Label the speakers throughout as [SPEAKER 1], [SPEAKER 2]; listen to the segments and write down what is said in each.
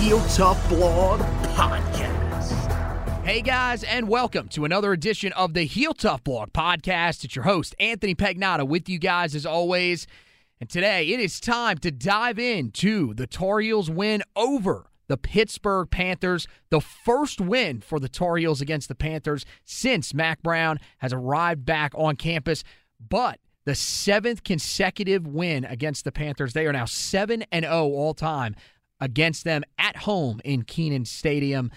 [SPEAKER 1] Heel Tough Blog Podcast.
[SPEAKER 2] Hey guys, and welcome to another edition of the Heel Tough Blog podcast. It's your host, Anthony Pagnotta, with you guys as always. And today it is time to dive into the Tar Heels win over the Pittsburgh Panthers, the first win for the Tar Heels against the Panthers since Mack Brown has arrived back on campus. But the seventh consecutive win against the Panthers. They are now 7 and 0 all time against them at home in Kenan Stadium.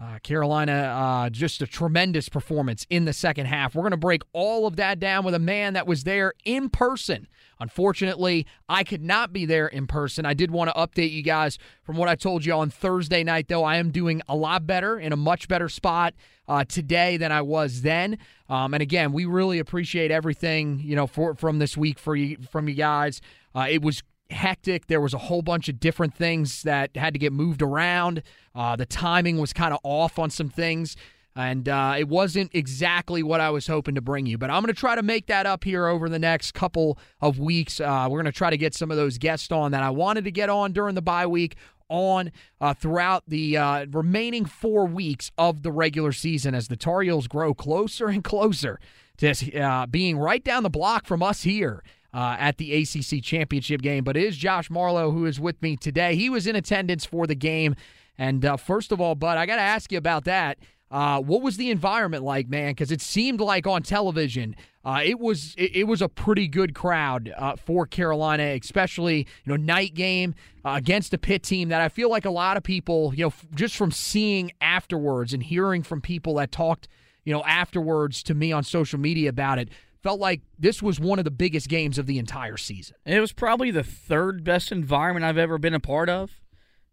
[SPEAKER 2] Uh, Carolina, uh, just a tremendous performance in the second half. We're going to break all of that down with a man that was there in person. Unfortunately, I could not be there in person. I did want to update you guys from what I told you on Thursday night, though. I am doing a lot better, in a much better spot uh, today than I was then. Um, and again, we really appreciate everything you know for from this week for you from you guys. Uh, it was hectic. There was a whole bunch of different things that had to get moved around. Uh, the timing was kind of off on some things, and uh, it wasn't exactly what I was hoping to bring you. But I'm going to try to make that up here over the next couple of weeks. Uh, we're going to try to get some of those guests on that I wanted to get on during the bye week on uh, throughout the uh, remaining four weeks of the regular season as the Tar Heels grow closer and closer to uh, being right down the block from us here uh, at the ACC championship game. But it is Josh Marlowe who is with me today. He was in attendance for the game. And uh, first of all, Bud, I got to ask you about that. Uh, what was the environment like, man? Because it seemed like on television, uh, it was it, it, was a pretty good crowd uh, for Carolina, especially you know night game uh, against a Pitt team that I feel like a lot of people, you know, f- just from seeing afterwards and hearing from people that talked, you know, afterwards to me on social media about it, felt like this was one of the biggest games of the entire season.
[SPEAKER 3] It was probably the third best environment I've ever been a part of,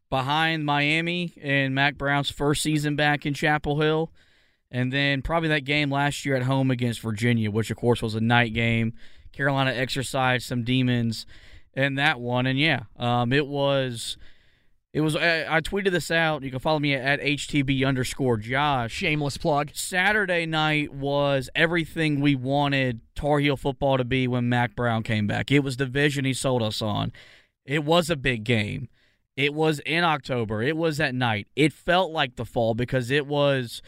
[SPEAKER 3] behind Miami and Mack Brown's first season back in Chapel Hill, and then probably that game last year at home against Virginia, which of course was a night game. Carolina exercised some demons in that one, and yeah, um, it was. It was. I, I tweeted this out. You can follow me at htb underscore Josh.
[SPEAKER 2] Shameless plug.
[SPEAKER 3] Saturday night was everything we wanted Tar Heel football to be when Mack Brown came back. It was the vision he sold us on. It was a big game. It was in October. It was at night. It felt like the fall because it was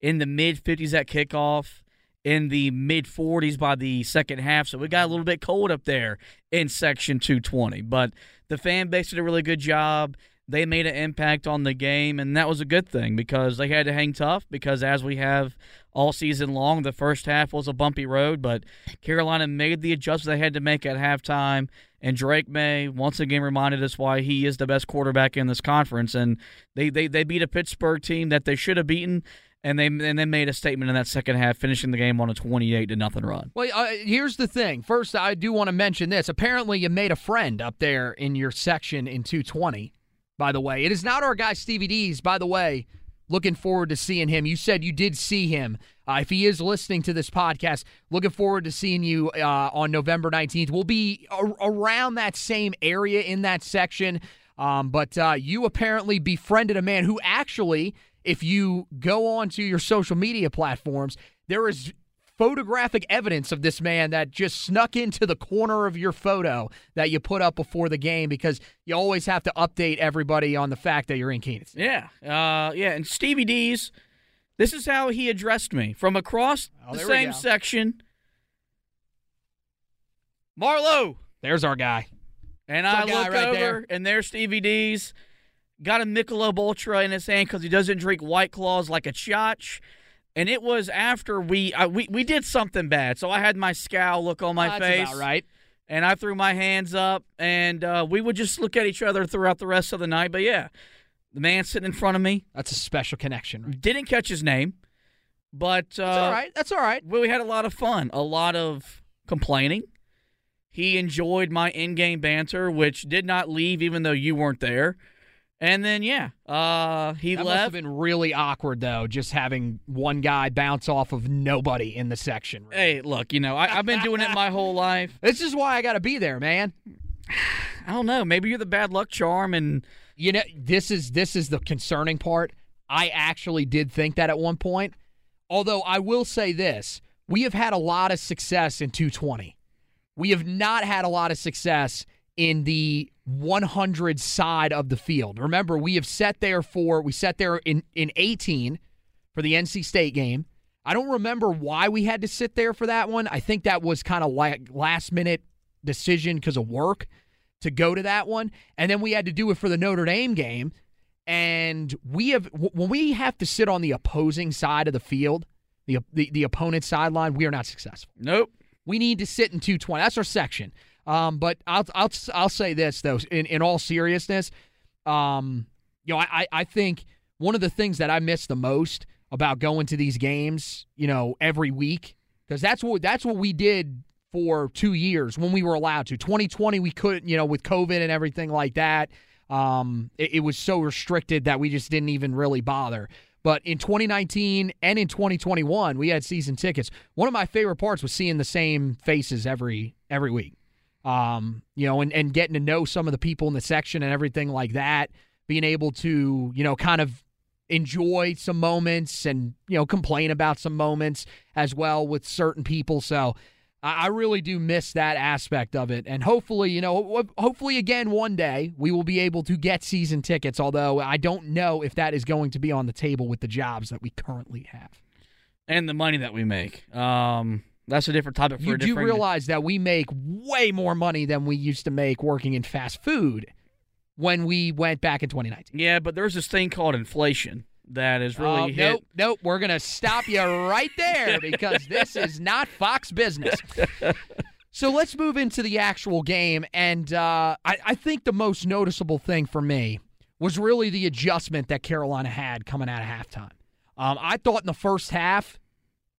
[SPEAKER 3] in the mid 50s at kickoff, in the mid 40s by the second half. So it got a little bit cold up there in section 220. But the fan base did a really good job. They made an impact on the game, and that was a good thing because they had to hang tough. Because as we have all season long, the first half was a bumpy road, but Carolina made the adjustments they had to make at halftime. And Drake Maye once again reminded us why he is the best quarterback in this conference. And they, they, they beat a Pittsburgh team that they should have beaten. and they and they made a statement in that second half, finishing the game on a 28 to nothing run.
[SPEAKER 2] Well, uh, here's the thing. First, I do want to mention this. Apparently, you made a friend up there in your section in 220. By the way, it is not our guy Stevie D's. By the way, looking forward to seeing him. You said you did see him. Uh, if he is listening to this podcast, looking forward to seeing you uh, on November 19th. We'll be a- around that same area in that section. Um, but uh, you apparently befriended a man who actually, if you go onto your social media platforms, there is photographic evidence of this man that just snuck into the corner of your photo that you put up before the game because you always have to update everybody on the fact that you're in Kansas.
[SPEAKER 3] Yeah, uh, yeah, and Stevie D's. This is how he addressed me from across
[SPEAKER 2] Oh,
[SPEAKER 3] the same section. Marlowe,
[SPEAKER 2] There's our guy.
[SPEAKER 3] and I
[SPEAKER 2] guy
[SPEAKER 3] look
[SPEAKER 2] right
[SPEAKER 3] over,
[SPEAKER 2] there.
[SPEAKER 3] and there's Stevie D's. Got a Michelob Ultra in his hand because he doesn't drink White Claws like a chotch. And it was after we, uh, we we did something bad, so I had my scowl look on my
[SPEAKER 2] That's
[SPEAKER 3] face,
[SPEAKER 2] about right.
[SPEAKER 3] and I threw my hands up, and uh, we would just look at each other throughout the rest of the night. But yeah, the man sitting in front of me
[SPEAKER 2] That's a special connection. Right?
[SPEAKER 3] didn't catch his name, but uh,
[SPEAKER 2] That's all right. That's all right.
[SPEAKER 3] we had a lot of fun, a lot of complaining. He enjoyed my in-game banter, which did not leave even though you weren't there. And then yeah, uh, he
[SPEAKER 2] That must have
[SPEAKER 3] left.
[SPEAKER 2] been really awkward though, just having one guy bounce off of nobody in the section.
[SPEAKER 3] Hey, look, you know, I, I've been doing it my whole life.
[SPEAKER 2] This is why I got to be there, man.
[SPEAKER 3] I don't know. Maybe you're the bad luck charm, and
[SPEAKER 2] You know, this is this is the concerning part. I actually did think that at one point. Although I will say this, we have had a lot of success in 220. We have not had a lot of success in the 100 side of the field. Remember, we have sat there for we sat there in in 18 for the NC State game. I don't remember why we had to sit there for that one. I think that was kind of like last minute decision because of work to go to that one, and then we had to do it for the Notre Dame game. And we have when we have to sit on the opposing side of the field, the the, the opponent's sideline, we are not successful.
[SPEAKER 3] nope.
[SPEAKER 2] We need to sit in 220. That's our section. Um, but I'll I'll I'll say this though, in, in all seriousness, um, you know, I, I think one of the things that I miss the most about going to these games, you know, every week, because that's what that's what we did for two years when we were allowed to. 2020, we couldn't, you know, with COVID and everything like that. Um, it, it was so restricted that we just didn't even really bother. But in 2019 and in 2021, we had season tickets. One of my favorite parts was seeing the same faces every every week. Um, you know, and, and getting to know some of the people in the section and everything like that. Being able to, you know, kind of enjoy some moments and you know complain about some moments as well with certain people. So I I really do miss that aspect of it, and hopefully, you know, hopefully again one day we will be able to get season tickets. Although I don't know if that is going to be on the table with the jobs that we currently have.
[SPEAKER 3] And the money that we make. Um, that's a different topic for
[SPEAKER 2] You
[SPEAKER 3] a
[SPEAKER 2] do realize that we make way more money than we used to make working in fast food when we went back in 2019.
[SPEAKER 3] Yeah, but there's this thing called inflation that is really
[SPEAKER 2] Oh,
[SPEAKER 3] hit.
[SPEAKER 2] nope, nope. We're gonna stop you right there because this is not Fox business. So let's move into the actual game, and uh, I, I think the most noticeable thing for me was really the adjustment that Carolina had coming out of halftime. Um, I thought in the first half,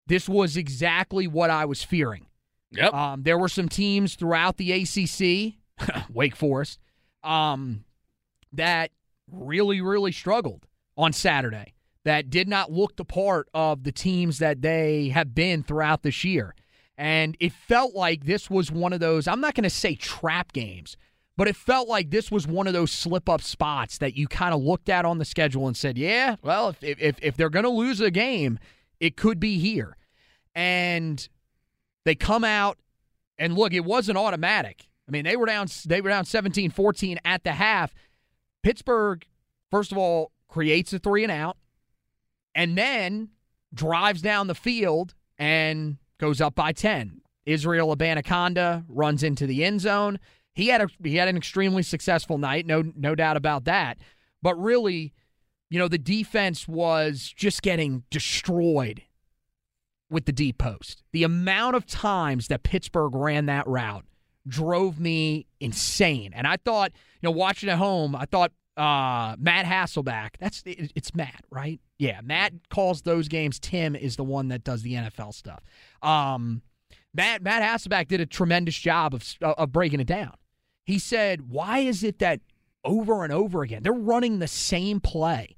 [SPEAKER 2] this was exactly what I was fearing.
[SPEAKER 3] Yep.
[SPEAKER 2] Um, there were some teams throughout the ACC, Wake Forest, um, that really, really struggled on Saturday. That did not look the part of the teams that they have been throughout this year. And it felt like this was one of those, I'm not going to say trap games, but it felt like this was one of those slip up spots that you kind of looked at on the schedule and said, yeah, well, if, if, if they're going to lose a game, it could be here. And they come out and look, it wasn't automatic. I mean, they were down they were down 17-14 at the half. Pittsburgh first of all creates a 3 and out and then drives down the field and goes up by 10. Israel Abanikanda runs into the end zone. He had a he had an extremely successful night, no no doubt about that. But really, you know, the defense was just getting destroyed with the deep post. The amount of times that Pittsburgh ran that route drove me insane. And I thought, you know, watching at home, I thought uh, Matt Hasselbeck, that's it's Matt, right? Yeah, Matt calls those games. Tim is the one that does the NFL stuff. Um, Matt Matt Hasselbeck did a tremendous job of of breaking it down. He said, "Why is it that over and over again they're running the same play,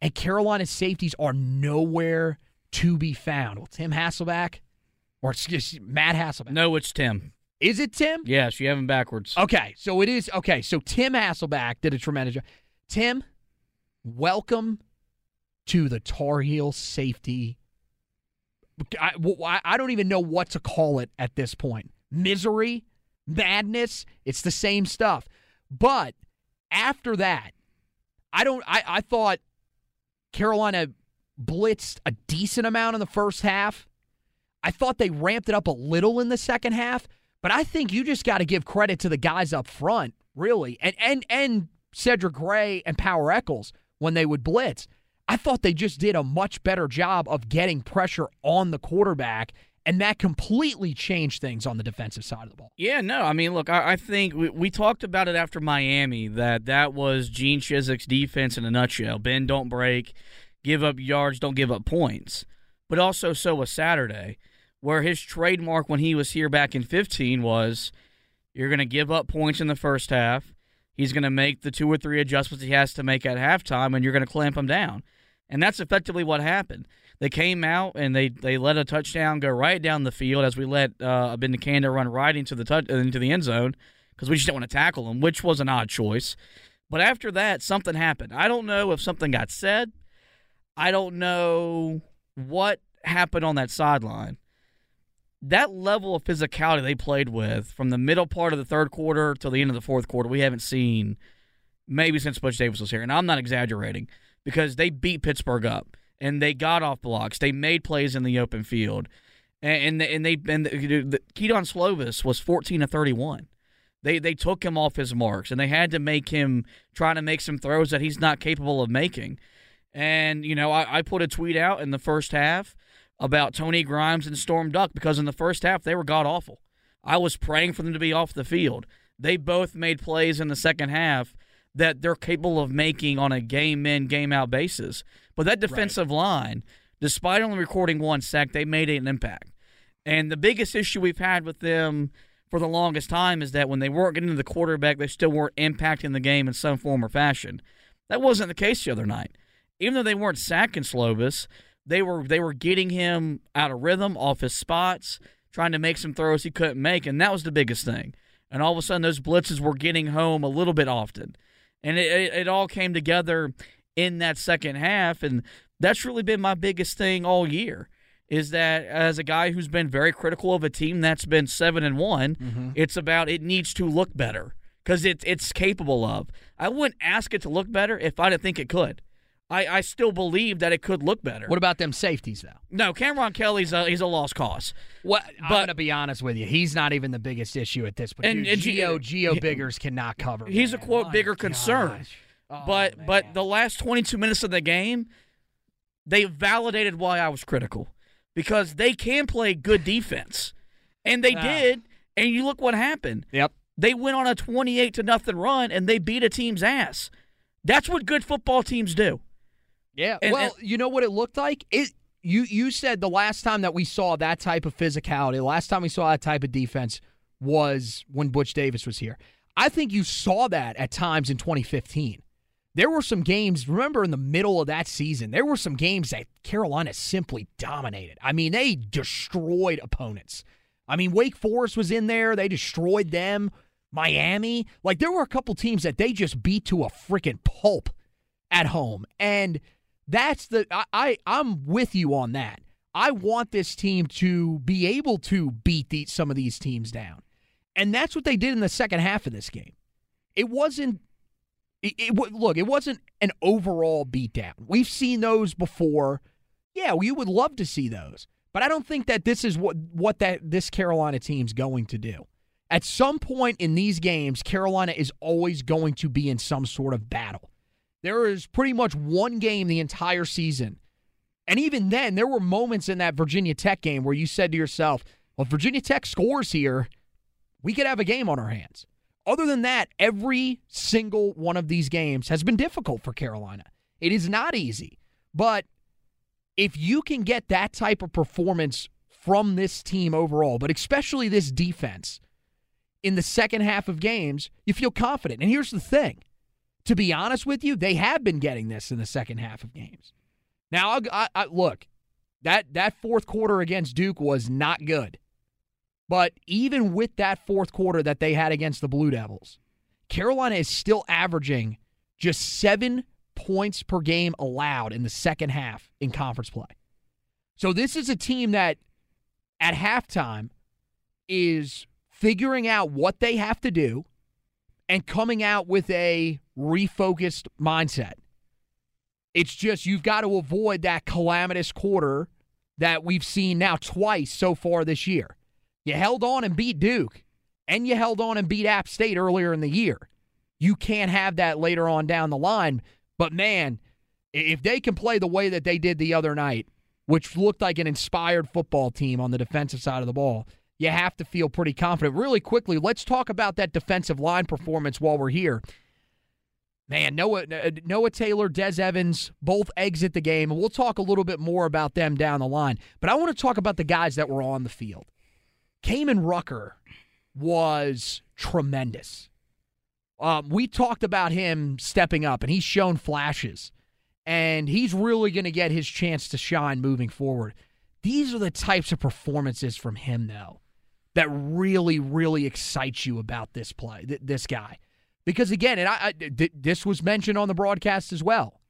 [SPEAKER 2] and Carolina's safeties are nowhere to be found?" Well, Tim Hasselbeck, or excuse Matt Hasselbeck.
[SPEAKER 3] No, it's Tim.
[SPEAKER 2] Is it Tim?
[SPEAKER 3] Yes, you have him backwards.
[SPEAKER 2] Okay, so it is okay. So Tim Hasselbeck did a tremendous job. Tim, welcome to the Tar Heel safety. I, I don't even know what to call it at this point. Misery, madness, it's the same stuff. But after that, I don't. I, I thought Carolina blitzed a decent amount in the first half. I thought they ramped it up a little in the second half, but I think you just got to give credit to the guys up front, really, and and and Cedric Gray and Power Echols when they would blitz. I thought they just did a much better job of getting pressure on the quarterback, and that completely changed things on the defensive side of the ball.
[SPEAKER 3] Yeah, no, I mean, look, I, I think we, we, talked about it after Miami that that was Gene Chizik's defense in a nutshell. Bend, don't break, give up yards, don't give up points. But also, so was Saturday, where his trademark when he was here back in 15 was you're going to give up points in the first half. He's going to make the two or three adjustments he has to make at halftime, and you're going to clamp him down. And that's effectively what happened. They came out and they, they let a touchdown go right down the field as we let uh, Abanikanda run right into the touch, into the end zone because we just didn't want to tackle him, which was an odd choice. But after that, something happened. I don't know if something got said. I don't know what happened on that sideline. That level of physicality they played with from the middle part of the third quarter till the end of the fourth quarter, we haven't seen maybe since Butch Davis was here. And I'm not exaggerating because they beat Pittsburgh up and they got off blocks. They made plays in the open field, and and they and the, the, Kedon Slovis was 14 to 31. They they took him off his marks, and they had to make him try to make some throws that he's not capable of making. And you know, I, I put a tweet out in the first half about Tony Grimes and Storm Duck because in the first half they were god awful. I was praying for them to be off the field. They both made plays in the second half that they're capable of making on a game in, game out basis. But that defensive right. line, despite only recording one sack, they made an impact. And the biggest issue we've had with them for the longest time is that when they weren't getting to the quarterback, they still weren't impacting the game in some form or fashion. That wasn't the case the other night. Even though they weren't sacking Slovis, they were they were getting him out of rhythm, off his spots, trying to make some throws he couldn't make, and that was the biggest thing. And all of a sudden, those blitzes were getting home a little bit often and it, it, it all came together in that second half, and that's really been my biggest thing all year. Is that as a guy who's been very critical of a team that's been seven and one, mm-hmm. it's about it needs to look better because it's it's capable of. I wouldn't ask it to look better if I didn't think it could. I, I still believe that it could look better.
[SPEAKER 2] What about them safeties though?
[SPEAKER 3] No, Cameron Kelly's a, he's a lost cause.
[SPEAKER 2] What but, I'm gonna be honest with you, he's not even the biggest issue at this point. And, and Gio Gio Biggers cannot cover.
[SPEAKER 3] He's
[SPEAKER 2] man.
[SPEAKER 3] a quote My bigger gosh. concern. Oh, but man. but the last 22 minutes of the game, they validated why I was critical because they can play good defense, and they did. And you look what happened.
[SPEAKER 2] Yep.
[SPEAKER 3] They went on a 28 to nothing run and they beat a team's ass. That's what good football teams do.
[SPEAKER 2] Yeah. And, well, and, you know what it looked like? It you you said the last time that we saw that type of physicality, the last time we saw that type of defense was when Butch Davis was here. I think you saw that at times in 2015. There were some games, remember in the middle of that season, there were some games that Carolina simply dominated. I mean, they destroyed opponents. I mean, Wake Forest was in there, they destroyed them. Miami, like there were a couple teams that they just beat to a freaking pulp at home. And that's the I, I I'm with you on that. I want this team to be able to beat the, some of these teams down. And that's what they did in the second half of this game. It wasn't it, it, look, it wasn't an overall beatdown. We've seen those before. Yeah, we would love to see those. But I don't think that this is what what that this Carolina team's going to do. At some point in these games, Carolina is always going to be in some sort of battle. There is pretty much one game the entire season. And even then, there were moments in that Virginia Tech game where you said to yourself, well, if Virginia Tech scores here, we could have a game on our hands. Other than that, every single one of these games has been difficult for Carolina. It is not easy. But if you can get that type of performance from this team overall, but especially this defense in the second half of games, you feel confident. And here's the thing to be honest with you, they have been getting this in the second half of games. Now, I, I, look, that that fourth quarter against Duke was not good, but even with that fourth quarter that they had against the Blue Devils, Carolina is still averaging just seven points per game allowed in the second half in conference play. So this is a team that at halftime is figuring out what they have to do and coming out with a refocused mindset. It's just you've got to avoid that calamitous quarter that we've seen now twice so far this year. You held on and beat Duke, and you held on and beat App State earlier in the year. You can't have that later on down the line. But man, if they can play the way that they did the other night, which looked like an inspired football team on the defensive side of the ball, you have to feel pretty confident. Really quickly, let's talk about that defensive line performance while we're here. Man, Noah, uh, Noah Taylor, Des Evans both exit the game, we'll talk a little bit more about them down the line. But I want to talk about the guys that were on the field. Kaimon Rucker was tremendous. Um, we talked about him stepping up, and he's shown flashes, and he's really going to get his chance to shine moving forward. These are the types of performances from him, though, that really, really excites you about this play, th- this guy. Because again, and I, I th- this was mentioned on the broadcast as well.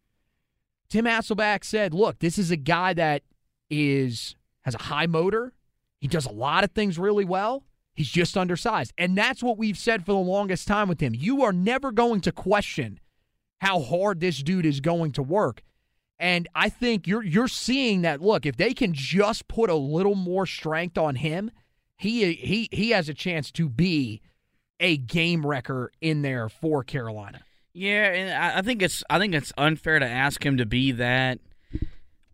[SPEAKER 2] Tim Hasselbeck said, "Look, this is a guy that is has a high motor. He does a lot of things really well. He's just undersized, and that's what we've said for the longest time with him. You are never going to question how hard this dude is going to work." And I think you're you're seeing that. Look, if they can just put a little more strength on him, he he he has a chance to be a game wrecker in there for Carolina.
[SPEAKER 3] Yeah, and I think it's I think it's unfair to ask him to be that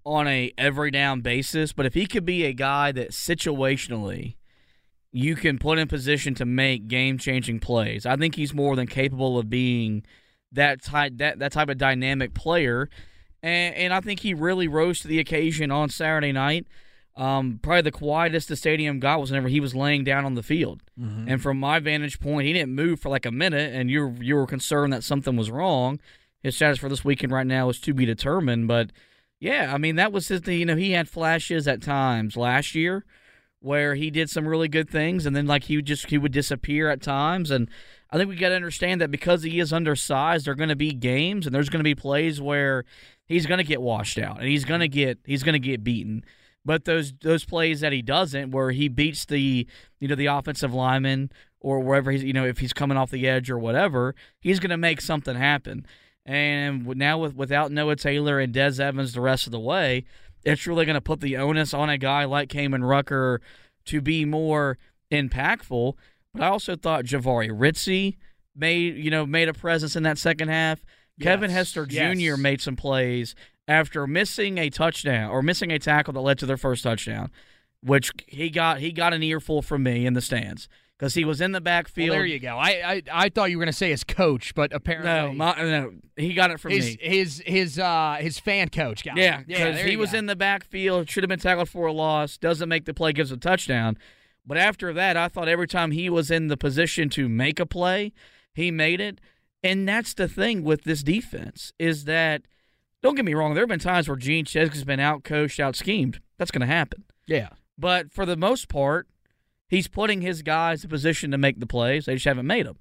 [SPEAKER 3] on a every down basis. But if he could be a guy that situationally you can put in position to make game changing plays, I think he's more than capable of being that type that, that type of dynamic player. And, and I think he really rose to the occasion on Saturday night. Um, probably the quietest the stadium got was whenever he was laying down on the field. Mm-hmm. And from my vantage point, he didn't move for like a minute, and you you were concerned that something was wrong. His status for this weekend right now is to be determined, but yeah, I mean that was his. You know, he had flashes at times last year where he did some really good things, and then like he would just he would disappear at times. And I think we got to understand that because he is undersized, there are going to be games and there's going to be plays where he's going to get washed out and he's going to get he's going to get beaten. But those those plays that he doesn't, where he beats the you know the offensive lineman or wherever he's you know if he's coming off the edge or whatever, he's going to make something happen. And now with without Noah Taylor and Des Evans the rest of the way, it's really going to put the onus on a guy like Kaimon Rucker to be more impactful. But I also thought Jahvaree Ritzie made you know made a presence in that second half. Yes. Kevin Hester Jr. Yes. made some plays after missing a touchdown or missing a tackle that led to their first touchdown, which he got he got an earful from me in the stands because he was in the backfield.
[SPEAKER 2] Well, there you go. I, I I thought you were going to say his coach, but apparently
[SPEAKER 3] no, my, no, he got it from
[SPEAKER 2] his,
[SPEAKER 3] me.
[SPEAKER 2] His his uh his fan coach got
[SPEAKER 3] yeah,
[SPEAKER 2] it. Yeah,
[SPEAKER 3] he was
[SPEAKER 2] go.
[SPEAKER 3] in the backfield, should have been tackled for a loss. Doesn't make the play, gives a touchdown. But after that, I thought every time he was in the position to make a play, he made it. And that's the thing with this defense is that don't get me wrong. There have been times where Gene Chizik has been out coached, out schemed. That's going to happen.
[SPEAKER 2] Yeah.
[SPEAKER 3] But for the most part, he's putting his guys in position to make the plays. They just haven't made them.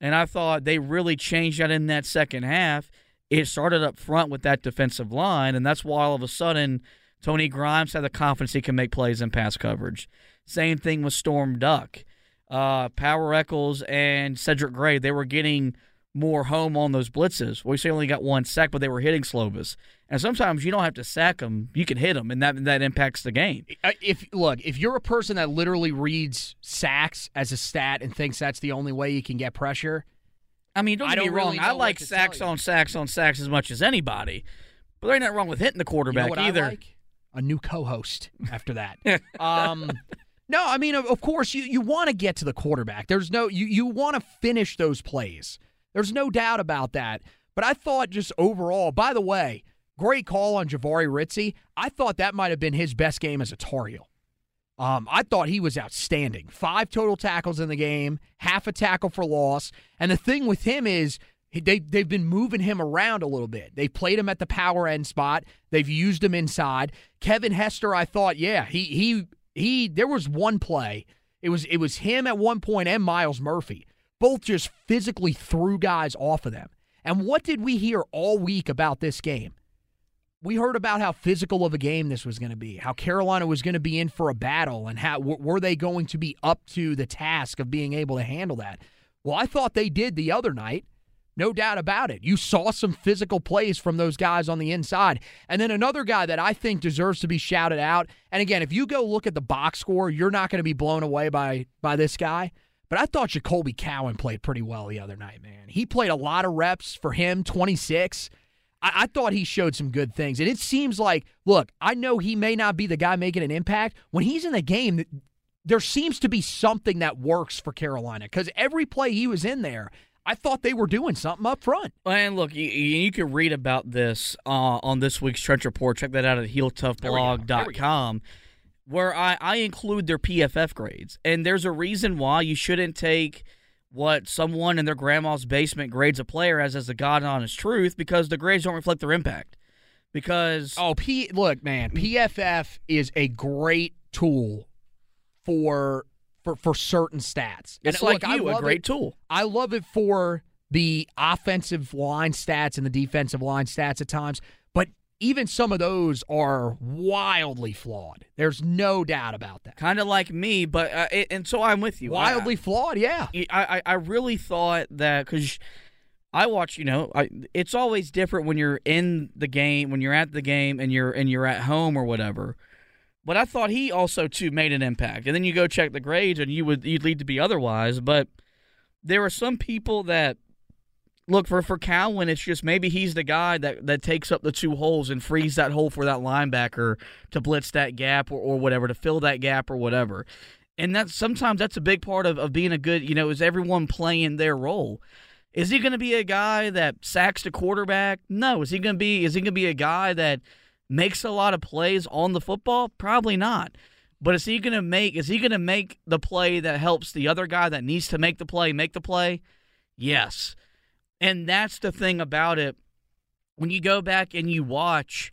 [SPEAKER 3] And I thought they really changed that in that second half. It started up front with that defensive line, and that's why all of a sudden Tony Grimes had the confidence he can make plays in pass coverage. Same thing with Storm Duck. Uh, Power Echols and Cedric Gray, they were getting – more home on those blitzes. We say only got one sack, but they were hitting Slovis. And sometimes you don't have to sack them; you can hit them, and that that impacts the game.
[SPEAKER 2] If look, if you're a person that literally reads sacks as a stat and thinks that's the only way you can get pressure,
[SPEAKER 3] I mean, don't get
[SPEAKER 2] I
[SPEAKER 3] me wrong.
[SPEAKER 2] Really
[SPEAKER 3] I like sacks on sacks on sacks as much as anybody, but there ain't nothing wrong with hitting the quarterback
[SPEAKER 2] you know
[SPEAKER 3] either.
[SPEAKER 2] Like? A new co-host after that. um, no, I mean, of course, you you want to get to the quarterback. There's no you you want to finish those plays. There's no doubt about that. But I thought just overall, by the way, great call on Jahvaree Ritzie. I thought that might have been his best game as a Tar Heel. Um, I thought he was outstanding. Five total tackles in the game, half a tackle for loss. And the thing with him is they they've been moving him around a little bit. They played him at the power end spot. They've used him inside. Kevin Hester, I thought, yeah, he he he. There was one play. It was it was him at one point and Myles Murphy. Both just physically threw guys off of them. And what did we hear all week about this game? We heard about how physical of a game this was going to be, how Carolina was going to be in for a battle, and how were they going to be up to the task of being able to handle that. Well, I thought they did the other night. No doubt about it. You saw some physical plays from those guys on the inside. And then another guy that I think deserves to be shouted out. And again, if you go look at the box score, you're not going to be blown away by by this guy. But I thought Jacoby Cowan played pretty well the other night, man. He played a lot of reps for him, 26. I, I thought he showed some good things. And it seems like, look, I know he may not be the guy making an impact. When he's in the game, there seems to be something that works for Carolina because every play he was in there, I thought they were doing something up front.
[SPEAKER 3] And look, you, you can read about this uh, on this week's Trench Report. Check that out at heeltoughblog.com, where I, I include their PFF grades. And there's a reason why you shouldn't take what someone in their grandma's basement grades a player as as a god honest truth because the grades don't reflect their impact. Because
[SPEAKER 2] oh, P look, man, PFF is a great tool for for for certain stats.
[SPEAKER 3] It's and like you, a great
[SPEAKER 2] it.
[SPEAKER 3] tool.
[SPEAKER 2] I love it for the offensive line stats and the defensive line stats at times, but even some of those are wildly flawed. There's no doubt about that.
[SPEAKER 3] Kind of like me, but uh, it, and so I'm with you.
[SPEAKER 2] Wildly
[SPEAKER 3] I,
[SPEAKER 2] flawed, yeah.
[SPEAKER 3] I I really thought that because. I watch, you know, I, it's always different when you're in the game, when you're at the game, and you're and you're at home or whatever. But I thought he also too made an impact. And then you go check the grades, and you would you'd lead to be otherwise. But there are some people that look for for Cowan. It's just maybe he's the guy that that takes up the two holes and frees that hole for that linebacker to blitz that gap or, or whatever to fill that gap or whatever. And that's sometimes that's a big part of, of being a good. You know, is everyone playing their role? Is he going to be a guy that sacks the quarterback? No. Is he going to be? Is he going to be a guy that makes a lot of plays on the football? Probably not. But is he going to make is he going to make the play that helps the other guy that needs to make the play make the play? Yes. And that's the thing about it. When you go back and you watch,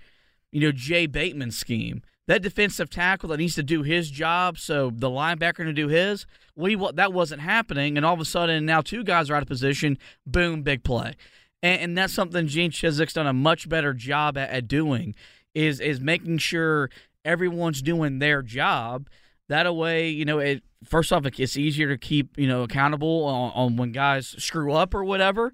[SPEAKER 3] you know, Jay Bateman's scheme, that defensive tackle that needs to do his job, so the linebacker to do his, we that wasn't happening, and all of a sudden now two guys are out of position. Boom, big play, and, and that's something Gene Chizik's done a much better job at, at doing is is making sure everyone's doing their job. That way, you know, it first off, it's easier to keep you know accountable on, on when guys screw up or whatever.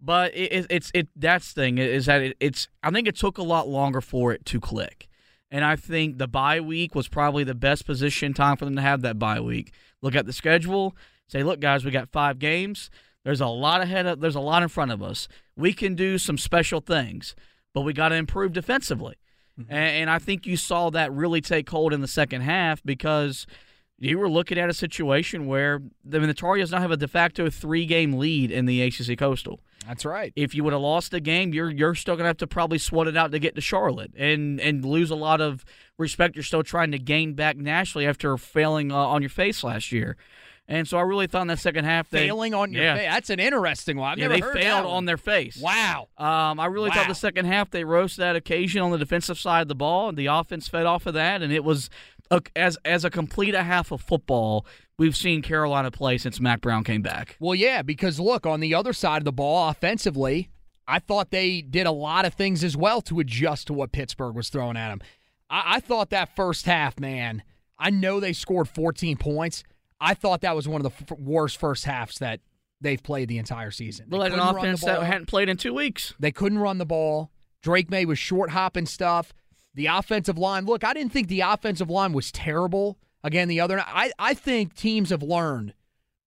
[SPEAKER 3] But it, it's it that's thing is that it, it's I think it took a lot longer for it to click, and I think the bye week was probably the best position time for them to have that bye week. Look at the schedule, say, look, guys, we got five games. There's a lot ahead of there's a lot in front of us. We can do some special things, but we got to improve defensively. Mm-hmm. And, and I think you saw that really take hold in the second half because you were looking at a situation where I mean, the Tar Heels now have a de facto three game lead in the ACC Coastal.
[SPEAKER 2] That's right.
[SPEAKER 3] If you would have lost the game, you're you're still gonna have to probably sweat it out to get to Charlotte and and lose a lot of respect. You're still trying to gain back nationally after failing uh, on your face last year. And so I really thought in that second half they
[SPEAKER 2] failing on your
[SPEAKER 3] yeah.
[SPEAKER 2] face. That's an interesting one. I've
[SPEAKER 3] yeah, they failed on their face.
[SPEAKER 2] Wow.
[SPEAKER 3] Um, I really
[SPEAKER 2] wow.
[SPEAKER 3] thought the second half they rose that occasion on the defensive side of the ball, and the offense fed off of that, and it was a, as as a complete a half of football we've seen Carolina play since Mack Brown came back.
[SPEAKER 2] Well, yeah, because look on the other side of the ball offensively, I thought they did a lot of things as well to adjust to what Pittsburgh was throwing at them. I, I thought that first half, man. I know they scored 14 points. I thought that was one of the f- worst first halves that they've played the entire season.
[SPEAKER 3] Well, like an offense that hadn't played in two weeks.
[SPEAKER 2] They couldn't run the ball. Drake Maye was short hopping stuff. The offensive line, look, I didn't think the offensive line was terrible. Again, the other, I, I think teams have learned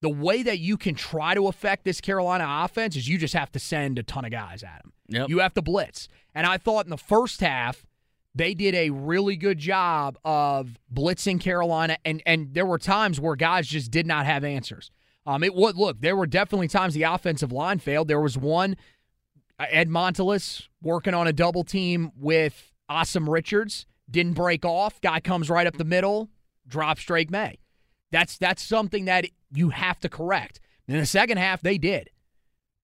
[SPEAKER 2] the way that you can try to affect this Carolina offense is you just have to send a ton of guys at them.
[SPEAKER 3] Yep.
[SPEAKER 2] You have to blitz. And I thought in the first half, they did a really good job of blitzing Carolina, and and there were times where guys just did not have answers. Um, it would look there were definitely times the offensive line failed. There was one Uh, Ed Montilus working on a double team with Asim Richards didn't break off. Guy comes right up the middle, drops Drake Maye. That's that's something that you have to correct. In the second half, they did.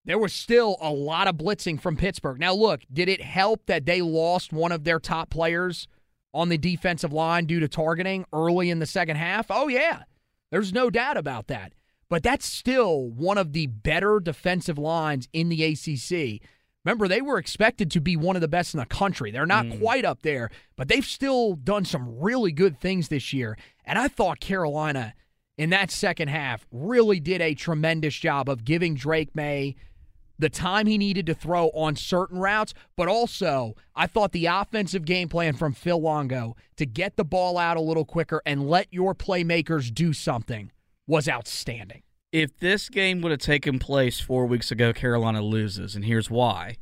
[SPEAKER 2] There was still a lot of blitzing from Pittsburgh. Now, look, did it help that they lost one of their top players on the defensive line due to targeting early in the second half? Oh, yeah. There's no doubt about that. But that's still one of the better defensive lines in the ACC. Remember, they were expected to be one of the best in the country. They're not mm. quite up there, but they've still done some really good things this year. And I thought Carolina in that second half really did a tremendous job of giving Drake Maye the time he needed to throw on certain routes, but also I thought the offensive game plan from Phil Longo to get the ball out a little quicker and let your playmakers do something was outstanding.
[SPEAKER 3] If this game would have taken place four weeks ago, Carolina loses, and here's why.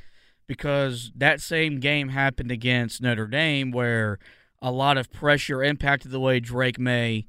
[SPEAKER 3] Because that same game happened against Notre Dame where a lot of pressure impacted the way Drake Maye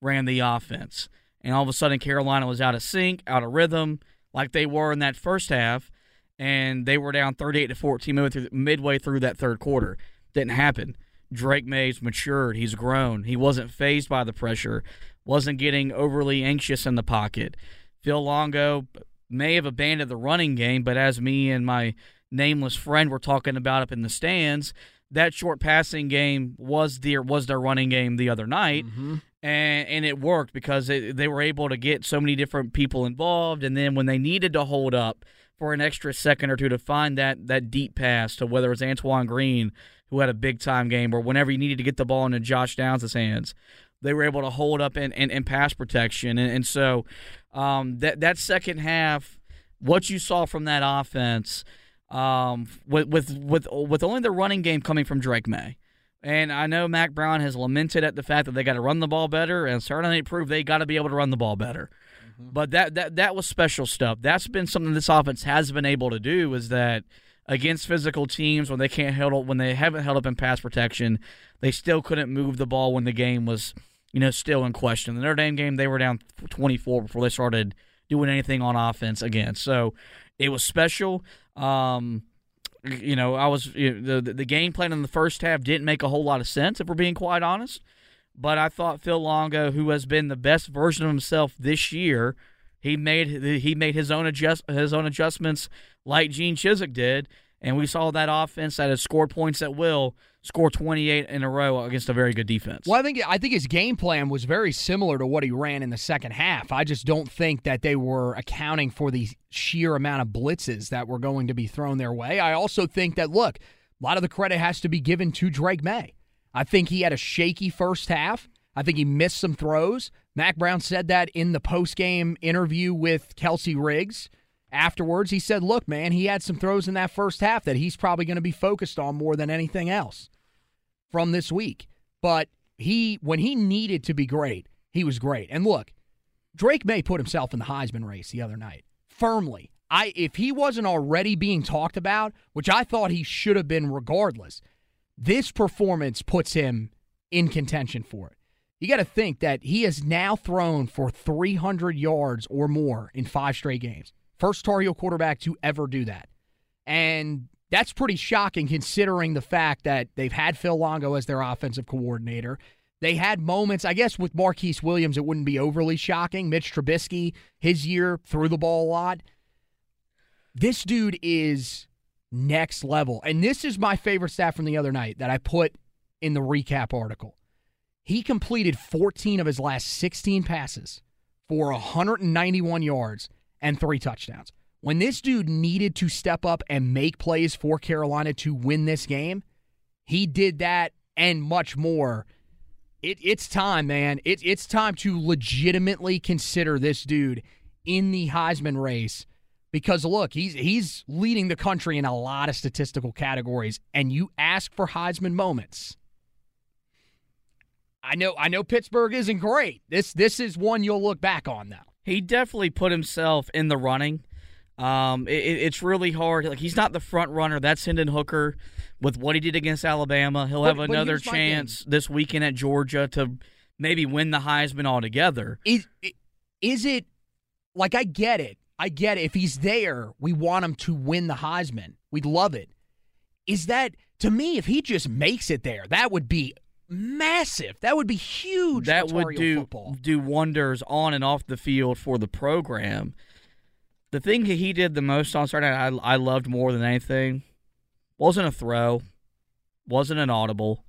[SPEAKER 3] ran the offense. And all of a sudden, Carolina was out of sync, out of rhythm like they were in that first half, and they were down 38 to 14 midway through that third quarter. Didn't happen. Drake Maye's matured. He's grown. He wasn't fazed by the pressure, wasn't getting overly anxious in the pocket. Phil Longo may have abandoned the running game, but as me and my nameless friend were talking about up in the stands, that short passing game was their was their running game the other night, mm-hmm and and it worked because it, they were able to get so many different people involved. And then when they needed to hold up for an extra second or two to find that that deep pass to whether it was Antoine Green who had a big time game or whenever you needed to get the ball into Josh Downs' hands, they were able to hold up in, in, in pass protection. And, and so um, that that second half, what you saw from that offense, um, with with with with only the running game coming from Drake Maye. and I know Mack Brown has lamented at the fact that they got to run the ball better, and certainly proved they got to be able to run the ball better. Mm-hmm. But that, that that was special stuff. That's been something this offense has been able to do. Is that against physical teams when they can't hold when they haven't held up in pass protection, they still couldn't move the ball when the game was you know still in question. The Notre Dame game they were down 24 before they started doing anything on offense again. So it was special. Um, you know, I was you know, the the game plan in the first half didn't make a whole lot of sense if we're being quite honest. But I thought Phil Longo, who has been the best version of himself this year, he made he made his own adjust his own adjustments like Gene Chizik did, and we saw that offense that has scored points at will score 28 in a row against a very good defense.
[SPEAKER 2] Well, I think I think his game plan was very similar to what he ran in the second half. I just don't think that they were accounting for the sheer amount of blitzes that were going to be thrown their way. I also think that look, a lot of the credit has to be given to Drake Maye. I think he had a shaky first half. I think he missed some throws. Mack Brown said that in the post-game interview with Kelsey Riggs afterwards. He said, "Look, man, he had some throws in that first half that he's probably going to be focused on more than anything else." from this week. But he, when he needed to be great, he was great. And look, Drake Maye put himself in the Heisman race the other night firmly. I if he wasn't already being talked about, which I thought he should have been regardless, this performance puts him in contention for it. You got to think that he has now thrown for 300 yards or more in five straight games. First Tar Heel quarterback to ever do that. And that's pretty shocking considering the fact that they've had Phil Longo as their offensive coordinator. They had moments, I guess, with Marquise Williams, it wouldn't be overly shocking. Mitch Trubisky, his year, threw the ball a lot. This dude is next level. And this is my favorite stat from the other night that I put in the recap article. He completed 14 of his last 16 passes for 191 yards and three touchdowns. When this dude needed to step up and make plays for Carolina to win this game, he did that and much more. It, it's time, man. It, it's time to legitimately consider this dude in the Heisman race because look, he's he's leading the country in a lot of statistical categories, and you ask for Heisman moments. I know I know Pittsburgh isn't great. This this is one you'll look back on though.
[SPEAKER 3] He definitely put himself in the running. Um, it, it's really hard. Like he's not the front runner. That's Hendon Hooker with what he did against Alabama. He'll have another chance this weekend at Georgia to maybe win the Heisman altogether.
[SPEAKER 2] Is is it like I get it? I get it. If he's there, we want him to win the Heisman. We'd love it. Is that to me? If he just makes it there, that would be massive. That would be huge.
[SPEAKER 3] That would do
[SPEAKER 2] football.
[SPEAKER 3] do wonders on and off the field for the program. The thing that he did the most on Saturday night, I, I loved more than anything, wasn't a throw, wasn't an audible.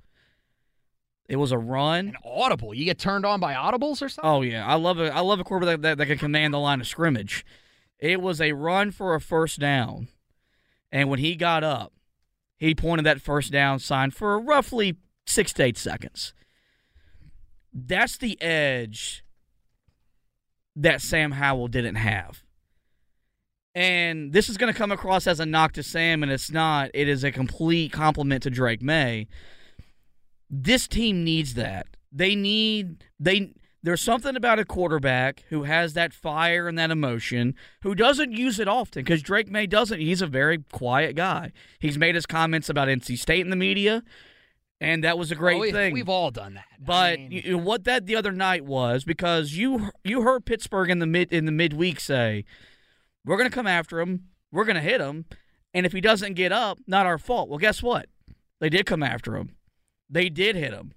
[SPEAKER 3] It was a run.
[SPEAKER 2] An audible. You get turned on by audibles or something.
[SPEAKER 3] Oh yeah, I love a I love a quarterback that, that, that can command the line of scrimmage. It was a run for a first down, and when he got up, he pointed that first down sign for roughly six to eight seconds. That's the edge that Sam Howell didn't have. And this is going to come across as a knock to Sam, and it's not. It is a complete compliment to Drake Maye. This team needs that. They need they. There's something about a quarterback who has that fire and that emotion, who doesn't use it often because Drake Maye doesn't. He's a very quiet guy. He's made his comments about NC State in the media, and that was a great
[SPEAKER 2] Oh, we,
[SPEAKER 3] thing.
[SPEAKER 2] We've all done that. I
[SPEAKER 3] But
[SPEAKER 2] mean,
[SPEAKER 3] you, what that the other night was because you you heard Pittsburgh in the mid in the midweek say, "We're going to come after him. We're going to hit him, and if he doesn't get up, not our fault." Well, guess what? They did come after him. They did hit him.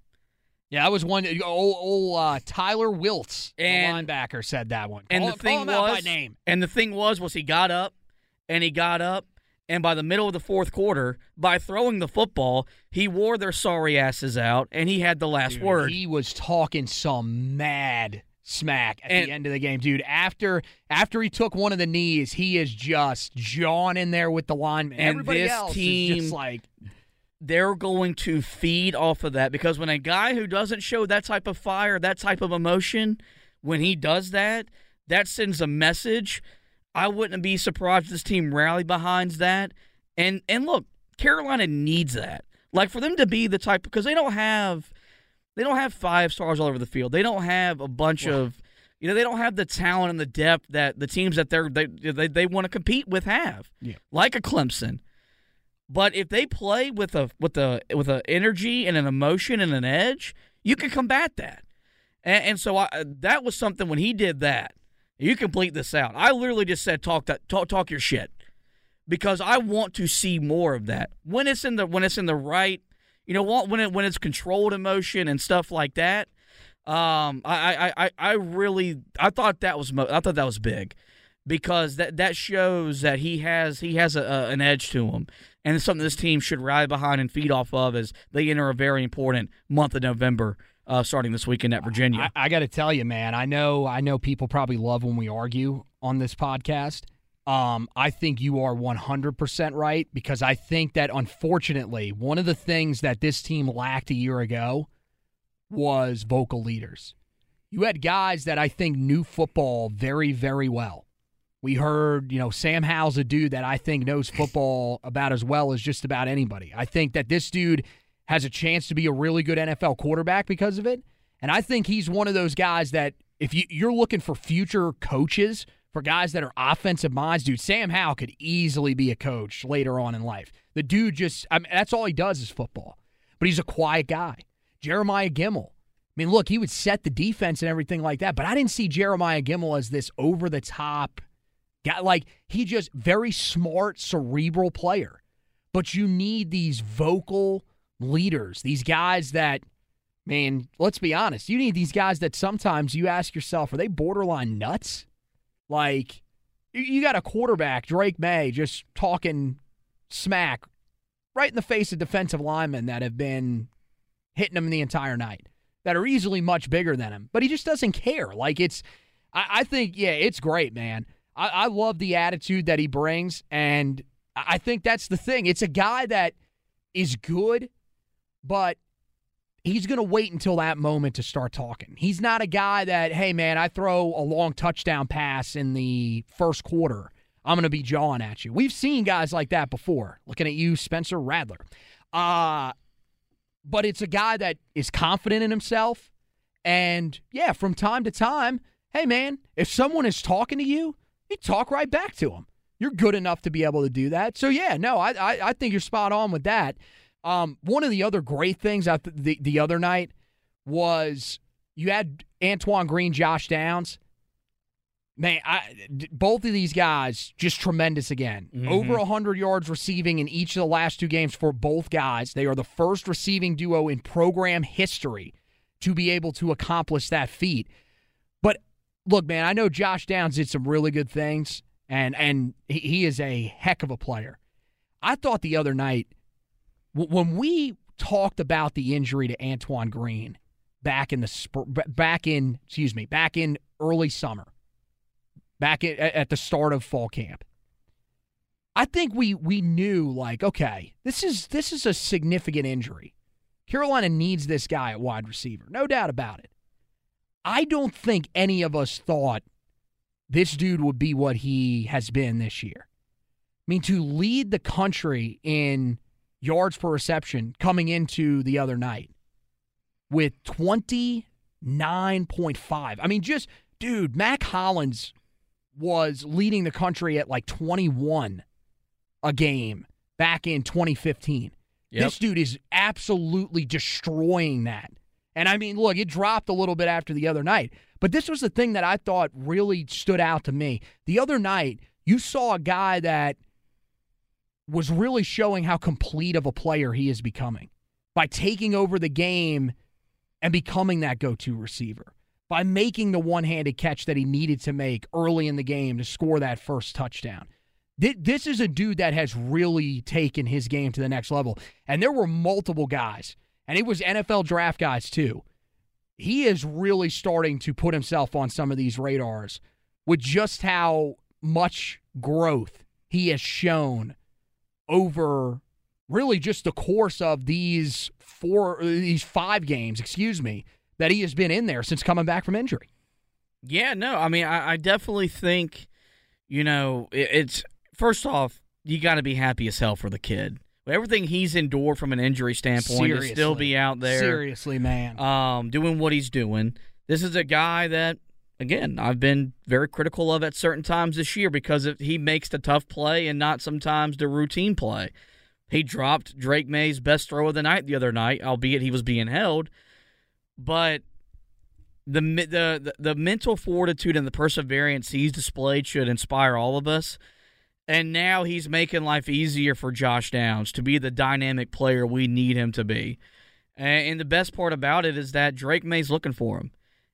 [SPEAKER 2] yeah, I was one. Old, old uh, Tyler Wiltz,
[SPEAKER 3] And-
[SPEAKER 2] the linebacker, said that one.
[SPEAKER 3] And
[SPEAKER 2] call,
[SPEAKER 3] the thing
[SPEAKER 2] call him out by
[SPEAKER 3] was,
[SPEAKER 2] name.
[SPEAKER 3] and the thing was, was he got up, and he got up, and by the middle of the fourth quarter, by throwing the football, he wore their sorry asses out, and he had the last
[SPEAKER 2] Dude,
[SPEAKER 3] word.
[SPEAKER 2] He was talking some mad smack at
[SPEAKER 3] And-
[SPEAKER 2] the end of the game, dude. After after he took one of the knees, he is just jawing in there with the lineman.
[SPEAKER 3] And
[SPEAKER 2] Everybody
[SPEAKER 3] this
[SPEAKER 2] else is
[SPEAKER 3] team-
[SPEAKER 2] just like
[SPEAKER 3] they're going to feed off of that because when a guy who doesn't show that type of fire, that type of emotion, when he does that, that sends a message. I wouldn't be surprised if this team rally behind that. And and look, Carolina needs that. Like for them to be the type because they don't have they don't have five stars all over the field. They don't have a bunch of you know, they don't have the talent and the depth that the teams that they're they they, they want to compete with have.
[SPEAKER 2] Yeah.
[SPEAKER 3] Like a Clemson. But if they play with a with a with a energy and an emotion and an edge, you can combat that. And, and so I, that was something when he did that. You complete this out. I literally just said talk that talk talk your shit because I want to see more of that when it's in the when it's in the right. You know what? When it when it's controlled emotion and stuff like that. Um, I I I I really I thought that was mo- I thought that was big because that that shows that he has he has a, a, an edge to him, and it's something this team should rally behind and feed off of as they enter a very important month of November, uh, starting this weekend at Virginia.
[SPEAKER 2] I, I got to tell you, man. I know, I know people probably love when we argue on this podcast. Um, I think you are 100% right because I think that unfortunately, one of the things that this team lacked a year ago was vocal leaders. You had guys that I think knew football very, very well. We heard, you know, Sam Howell's a dude that I think knows football about as well as just about anybody. I think that this dude has a chance to be a really good NFL quarterback because of it. And I think he's one of those guys that if you, you're looking for future coaches, for guys that are offensive minds, dude, Sam Howell could easily be a coach later on in life. The dude just, I mean, that's all he does is football. But he's a quiet guy. Jeremiah Gemmel. I mean, look, he would set the defense and everything like that, but I didn't see Jeremiah Gemmel as this over the top guy. Like, he just very smart, cerebral player. But you need these vocal leaders, these guys that, man, let's be honest, you need these guys that sometimes you ask yourself, are they borderline nuts? Like, you- got a quarterback, Drake Maye, just talking smack right in the face of defensive linemen that have been hitting him the entire night, that are easily much bigger than him. But he just doesn't care. Like, it's, I, I think, yeah, it's great, man. I, I love the attitude that he brings. And I think that's the thing. It's a guy that is good, but he's going to wait until that moment to start talking. He's not a guy that, hey, man, I throw a long touchdown pass in the first quarter. I'm going to be jawing at you. We've seen guys like that before. Looking at you, Spencer Rattler. Uh, but it's a guy that is confident in himself. And yeah, from time to time, hey, man, if someone is talking to you, you talk right back to them. You're good enough to be able to do that. So yeah, no, I I, I think you're spot on with that. Um, one of the other great things out the, the the other night was you had Antoine Green, Josh Downs. Man, I, both of these guys just tremendous again. Over 100 yards receiving in each of the last two games for both guys. They are the first receiving duo in program history to be able to accomplish that feat. But look, man, I know Josh Downs did some really good things, and and he, is a heck of a player. I thought the other night when we talked about the injury to Antoine Green back in the back in excuse me back in early summer, back at, at the start of fall camp. I think we we knew like okay this is this is a significant injury. Carolina needs this guy at wide receiver, no doubt about it. I don't think any of us thought this dude would be what he has been this year. I mean, to lead the country in yards per reception coming into the other night with 29.5. I mean, just, dude, Mack Hollins was leading the country at like 21 a game back in 2015.
[SPEAKER 3] Yep.
[SPEAKER 2] This dude is absolutely destroying that. And I mean, look, it dropped a little bit after the other night, but this was the thing that I thought really stood out to me. The other night, you saw a guy that was really showing how complete of a player he is becoming by taking over the game and becoming that go to receiver, by making the one handed catch that he needed to make early in the game to score that first touchdown. This is a dude that has really taken his game to the next level. And there were multiple guys, and it was NFL draft guys too. He is really starting to put himself on some of these radars with just how much growth he has shown over really just the course of these four these five games, excuse me, that he has been in there since coming back from injury.
[SPEAKER 3] Yeah, no, I mean, I, I definitely think, you know, it, it's first off, you got to be happy as hell for the kid. Everything he's endured from an injury standpoint to still be out there,
[SPEAKER 2] Seriously, man.
[SPEAKER 3] um, doing what he's doing. This is a guy that, again, I've been very critical of at certain times this year because he makes the tough play and not sometimes the routine play. He dropped Drake Maye's best throw of the night the other night, albeit he was being held. But the the the, mental fortitude and the perseverance he's displayed should inspire all of us. And now he's making life easier for Josh Downs to be the dynamic player we need him to be. And the best part about it is that Drake Maye's looking for him.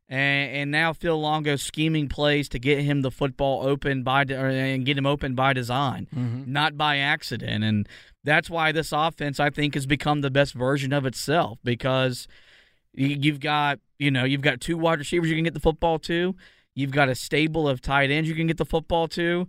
[SPEAKER 3] And, and now Phil Longo scheming plays to get him the football open by de- or- and get him open by design, mm-hmm. not by accident. And that's why this offense, I think, has become the best version of itself because you- you've got you know you've got two wide receivers you can get the football to. You've got a stable of tight ends you can get the football to.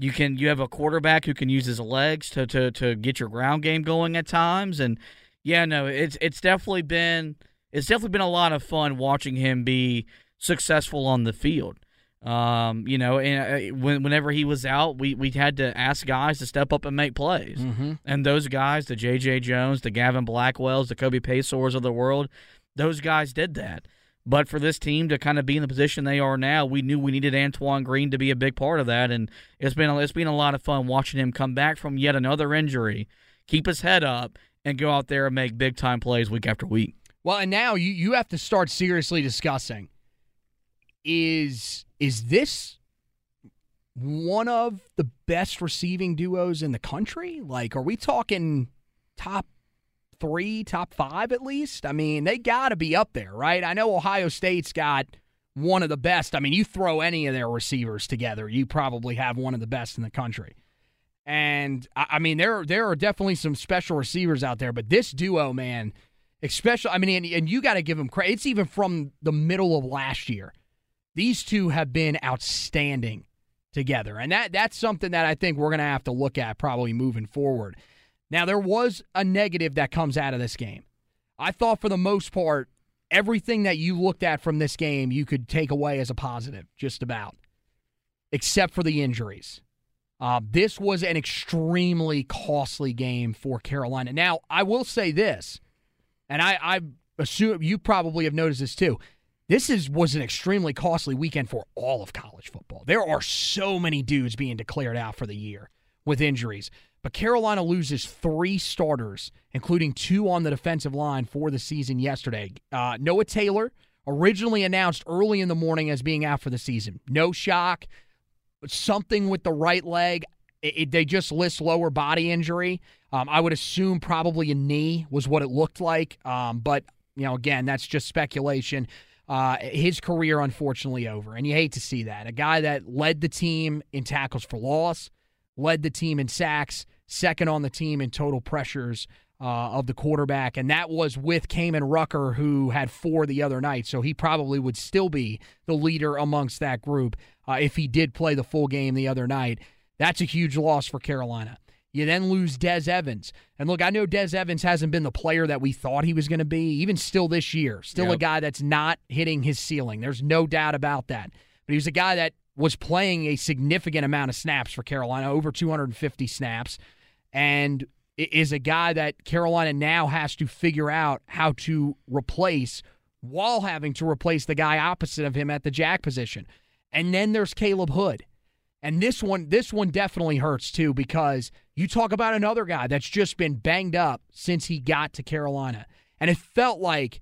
[SPEAKER 3] You can you have a quarterback who can use his legs to to to get your ground game going at times. And yeah, no, it's it's definitely been it's definitely been a lot of fun watching him be successful on the field. Um, you know, and uh, whenever he was out, we we had to ask guys to step up and make plays. And those guys, the J.J. Jones, the Gavin Blackwells, the Kobe Paysours of the world, those guys did that. But for this team to kind of be in the position they are now, we knew we needed Antoine Green to be a big part of that, and it's been it's been a lot of fun watching him come back from yet another injury, keep his head up, and go out there and make big time plays week after week.
[SPEAKER 2] Well, and now you, you have to start seriously discussing is is this one of the best receiving duos in the country? Like, are we talking top three, top five at least? I mean, they got to be up there, right? I know Ohio State's got one of the best. I mean, you throw any of their receivers together, you probably have one of the best in the country. And I mean, there there are definitely some special receivers out there, but this duo, man, especially, I mean, and, and you got to give them credit. It's even from the middle of last year. These two have been outstanding together, and that that's something that I think we're going to have to look at probably moving forward. Now, there was a negative that comes out of this game. I thought for the most part, everything that you looked at from this game, you could take away as a positive, just about, except for the injuries. Uh, this was an extremely costly game for Carolina. Now, I will say this, and I, I assume you probably have noticed this too. This is was an extremely costly weekend for all of college football. There are so many dudes being declared out for the year with injuries. But Carolina loses three starters, including two on the defensive line for the season yesterday. Uh, Noah Taylor, originally announced early in the morning as being out for the season. No shock, something with the right leg. It, it, they just list lower body injury. Um, I would assume probably a knee was what it looked like. Um, but, you know, again, that's just speculation. Uh, his career, unfortunately, over. And you hate to see that. A guy that led the team in tackles for loss, led the team in sacks, second on the team in total pressures uh, of the quarterback. And that was with Kaimon Rucker, who had four the other night. So he probably would still be the leader amongst that group uh, if he did play the full game the other night. That's a huge loss for Carolina. You then lose Des Evans. And look, I know Des Evans hasn't been the player that we thought he was going to be, even still this year. Still yep. a guy that's not hitting his ceiling. There's no doubt about that. But he was a guy that was playing a significant amount of snaps for Carolina, over 250 snaps, and is a guy that Carolina now has to figure out how to replace while having to replace the guy opposite of him at the jack position. And then there's Caleb Hood. And this one this one definitely hurts too because you talk about another guy that's just been banged up since he got to Carolina. And it felt like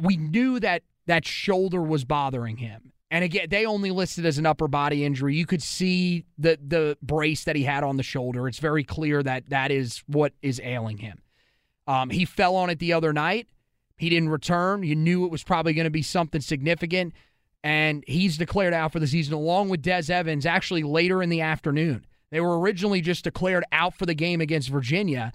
[SPEAKER 2] we knew that that shoulder was bothering him. And again, they only listed as an upper body injury. You could see the the brace that he had on the shoulder. It's very clear that that is what is ailing him. Um, he fell on it the other night. He didn't return. You knew it was probably going to be something significant and he's declared out for the season along with Des Evans actually later in the afternoon. They were originally just declared out for the game against Virginia.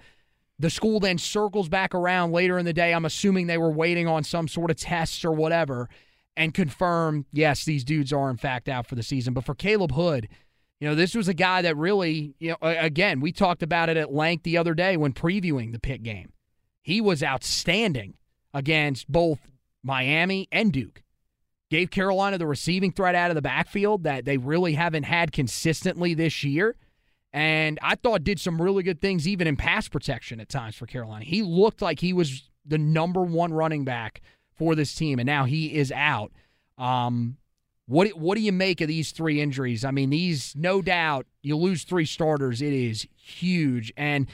[SPEAKER 2] The school then circles back around later in the day. I'm assuming they were waiting on some sort of tests or whatever and confirm, yes, these dudes are in fact out for the season. But for Caleb Hood, you know, this was a guy that really, you know, again, we talked about it at length the other day when previewing the Pitt game. He was outstanding against both Miami and Duke gave Carolina the receiving threat out of the backfield that they really haven't had consistently this year. And I thought did some really good things even in pass protection at times for Carolina. He looked like he was the number one running back for this team, and now he is out. Um, what what do you make of these three injuries? I mean, these no doubt you lose three starters. It is huge, and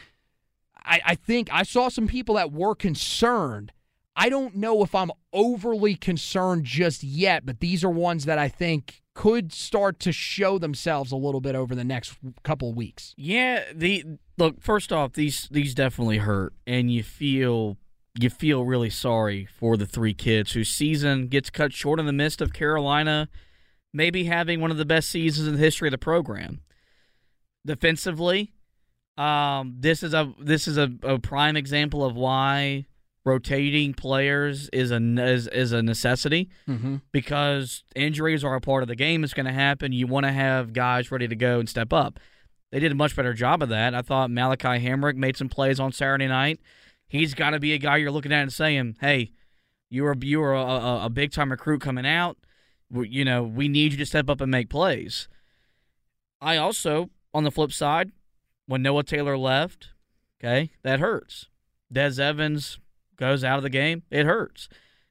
[SPEAKER 2] I, I think I saw some people that were concerned I don't know if I'm overly concerned just yet, but these are ones that I think could start to show themselves a little bit over the next couple of weeks.
[SPEAKER 3] Yeah, the look, first off, these these definitely hurt and you feel you feel really sorry for the three kids whose season gets cut short in the midst of Carolina maybe having one of the best seasons in the history of the program. Defensively, um, this is a this is a, a prime example of why rotating players is a is, is a necessity mm-hmm. because injuries are a part of the game. It's going to happen. You want to have guys ready to go and step up. They did a much better job of that. I thought Malachi Hamrick made some plays on Saturday night. He's got to be a guy you're looking at and saying, "Hey, you are you are a, a, a big time recruit coming out. You know, we need you to step up and make plays." I also, on the flip side, when Noah Taylor left, okay, that hurts. Des Evans goes out of the game, it hurts.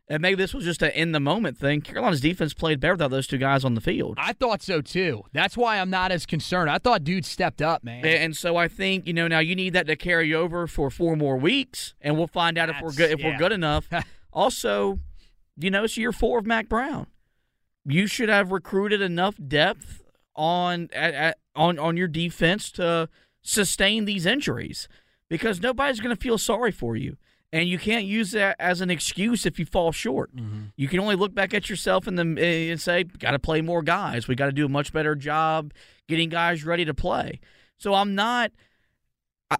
[SPEAKER 3] And maybe this was just an in the moment thing. Carolina's defense played better without those two guys on the field.
[SPEAKER 2] I thought so too. That's why I'm not as concerned. I thought dude stepped up, man.
[SPEAKER 3] And so I think you know now you need that to carry over for four more weeks, and we'll find out That's, if we're good if yeah. we're good enough. also, you know it's year four of Mack Brown. You should have recruited enough depth on at, at, on on your defense to sustain these injuries because nobody's going to feel sorry for you and you can't use that as an excuse if you fall short. Mm-hmm. You can only look back at yourself and then eh, and say, "Got to play more guys. We got to do a much better job getting guys ready to play." So I'm not. I,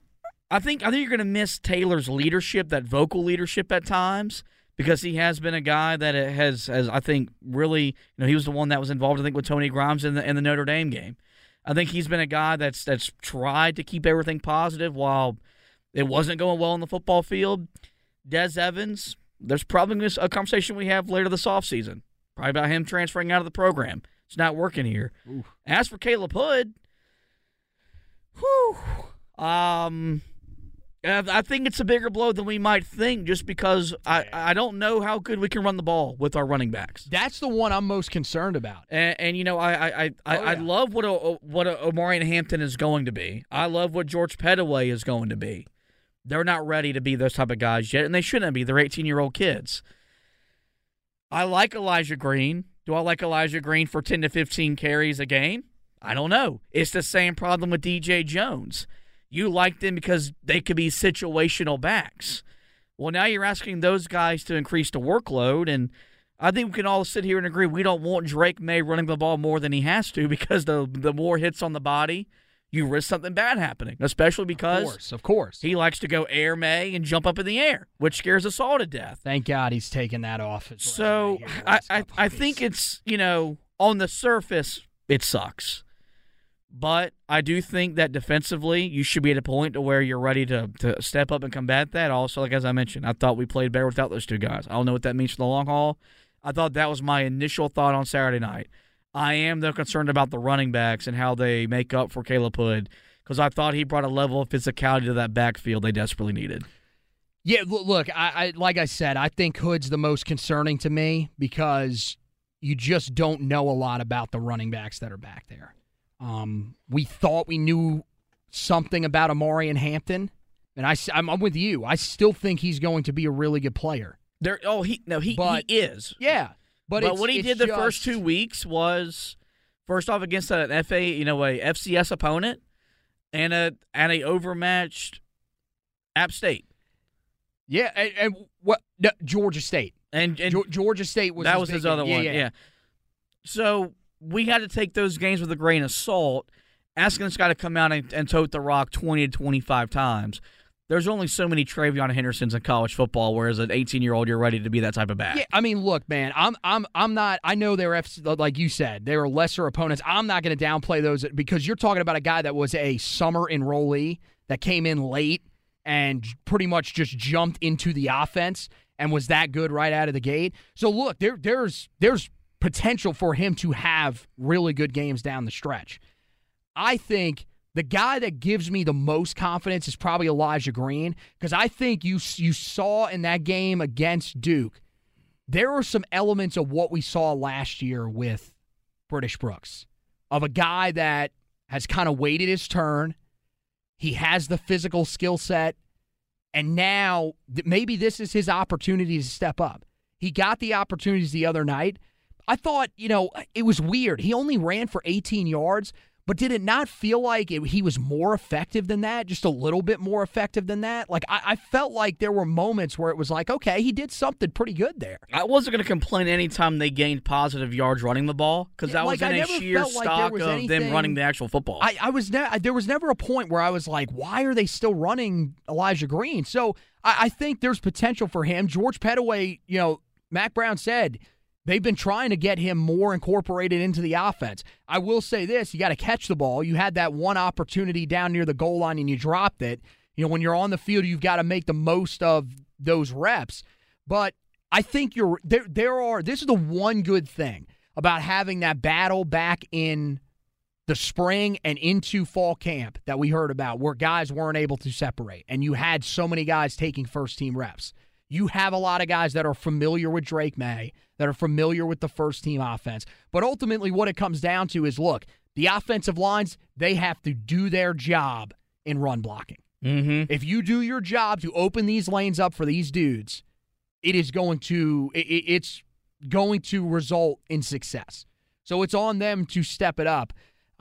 [SPEAKER 3] I think I think you're going to miss Taylor's leadership, that vocal leadership at times, because he has been a guy that has has I think really you know he was the one that was involved I think with Tony Grimes in the in the Notre Dame game. I think he's been a guy that's that's tried to keep everything positive while it wasn't going well on the football field. Des Evans, there's probably a conversation we have later this offseason, probably about him transferring out of the program. It's not working here. Ooh. As for Caleb Hood, whew, um, I think it's a bigger blow than we might think, just because I, I don't know how good we can run the ball with our running backs.
[SPEAKER 2] That's the one I'm most concerned about.
[SPEAKER 3] And, and you know, I I I, oh, I, yeah. I love what a, what a Omarion Hampton is going to be. I love what George Pettaway is going to be. They're not ready to be those type of guys yet, and they shouldn't be. They're 18 year old kids. I like Elijah Green. Do I like Elijah Green for 10 to 15 carries a game? I don't know. It's the same problem with DJ Jones. You like them because they could be situational backs. Well, now you're asking those guys to increase the workload, and I think we can all sit here and agree we don't want Drake Maye running the ball more than he has to because the the more hits on the body, you risk something bad happening, especially because
[SPEAKER 2] Of course, of course.
[SPEAKER 3] he likes to go air May and jump up in the air, which scares us all to death.
[SPEAKER 2] Thank God he's taken that off.
[SPEAKER 3] So
[SPEAKER 2] resume here the
[SPEAKER 3] I, I, I think it's, you know, on the surface, it sucks. But I do think that defensively, you should be at a point to where you're ready to, to step up and combat that. Also, like as I mentioned, I thought we played better without those two guys. I don't know what that means for the long haul. I thought that was my initial thought on Saturday night. I am though concerned about the running backs and how they make up for Caleb Hood because I thought he brought a level of physicality to that backfield they desperately needed.
[SPEAKER 2] Yeah, look, look I, I like I said, I think Hood's the most concerning to me because you just don't know a lot about the running backs that are back there. Um, we thought we knew something about Omarion Hampton, and I, am I'm with you. I still think he's going to be a really good player.
[SPEAKER 3] There, oh, he no, he,
[SPEAKER 2] But-
[SPEAKER 3] he is.
[SPEAKER 2] Yeah, but,
[SPEAKER 3] But, what he did the first two weeks was first off against an FA, you know, a FCS opponent and a and a overmatched App State.
[SPEAKER 2] yeah, and, and what no, Georgia State,
[SPEAKER 3] And, and
[SPEAKER 2] Geor- Georgia State was
[SPEAKER 3] that
[SPEAKER 2] his
[SPEAKER 3] was his
[SPEAKER 2] game.
[SPEAKER 3] other
[SPEAKER 2] yeah,
[SPEAKER 3] one.
[SPEAKER 2] Yeah.
[SPEAKER 3] Yeah. So we had to take those games with a grain of salt. Asking this guy to come out and, and tote the rock twenty to twenty five times. There's only so many TreVeyon Hendersons in college football, whereas an 18 year old, you're ready to be that type of back.
[SPEAKER 2] Yeah, I mean, look, man, I'm I'm I'm not. I know they're FC, like you said, they were lesser opponents. I'm not going to downplay those because you're talking about a guy that was a summer enrollee that came in late and pretty much just jumped into the offense and was that good right out of the gate. So look, there there's there's potential for him to have really good games down the stretch. I think the guy that gives me the most confidence is probably Elijah Green because I think you you saw in that game against Duke there are some elements of what we saw last year with British Brooks of a guy that has kind of waited his turn. He has the physical skill set, and now maybe this is his opportunity to step up. He got the opportunities the other night. I thought, you know, it was weird. He only ran for 18 yards, but did it not feel like it, he was more effective than that? Just a little bit more effective than that? Like, I, I felt like there were moments where it was like, okay, he did something pretty good there.
[SPEAKER 3] I wasn't going to complain anytime they gained positive yards running the ball because
[SPEAKER 2] Yeah,
[SPEAKER 3] that was
[SPEAKER 2] like, I
[SPEAKER 3] in a sheer
[SPEAKER 2] felt like
[SPEAKER 3] stock of them running the actual football.
[SPEAKER 2] I, I was ne- there was never a point where I was like, why are they still running Elijah Green? So I, I think there's potential for him. George Pettaway, you know, Mack Brown said they've been trying to get him more incorporated into the offense. I will say this: you got to catch the ball. You had that one opportunity down near the goal line and you dropped it. You know, when you're on the field, you've got to make the most of those reps. But I think you're there. There are. This is the one good thing about having that battle back in the spring and into fall camp that we heard about where guys weren't able to separate and you had so many guys taking first team reps. You have a lot of guys that are familiar with Drake Maye, that are familiar with the first team offense. But ultimately, what it comes down to is look, the offensive lines, they have to do their job in run blocking.
[SPEAKER 3] mm-hmm.
[SPEAKER 2] If you do your job to open these lanes up for these dudes, it is going to it, it- it's going to result in success. So it's on them to step it up.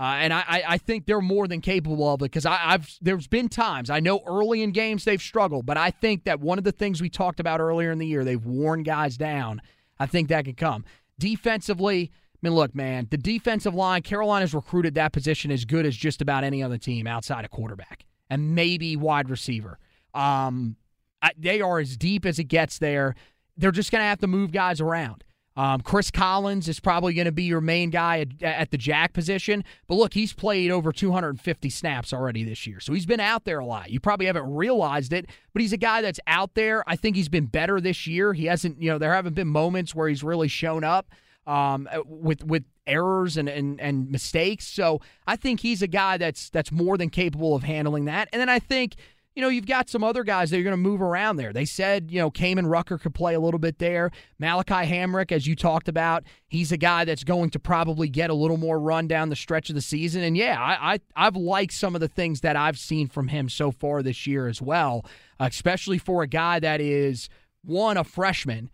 [SPEAKER 2] Uh, and I, I- think they're more than capable of it because I've there's been times I know early in games they've struggled, but I think that one of the things we talked about earlier in the year they've worn guys down. I think that could come defensively. I mean, look, man, the defensive line Carolina's recruited that position as good as just about any other team outside of quarterback and maybe wide receiver. Um, I, they are as deep as it gets there. They're just going to have to move guys around. Um, Chris Collins is probably going to be your main guy at, at the jack position. But look, he's played over 250 snaps already this year. So he's been out there a lot. You probably haven't realized it, but he's a guy that's out there. I think he's been better this year. He hasn't, you know, there haven't been moments where he's really shown up um, with with errors and, and and mistakes. So I think he's a guy that's that's more than capable of handling that. And then I think you know, you've got some other guys that are going to move around there. They said, you know, Kaimon Rucker could play a little bit there. Malachi Hamrick, as you talked about, he's a guy that's going to probably get a little more run down the stretch of the season. And yeah, I, I I've liked some of the things that I've seen from him so far this year as well, especially for a guy that is one a freshman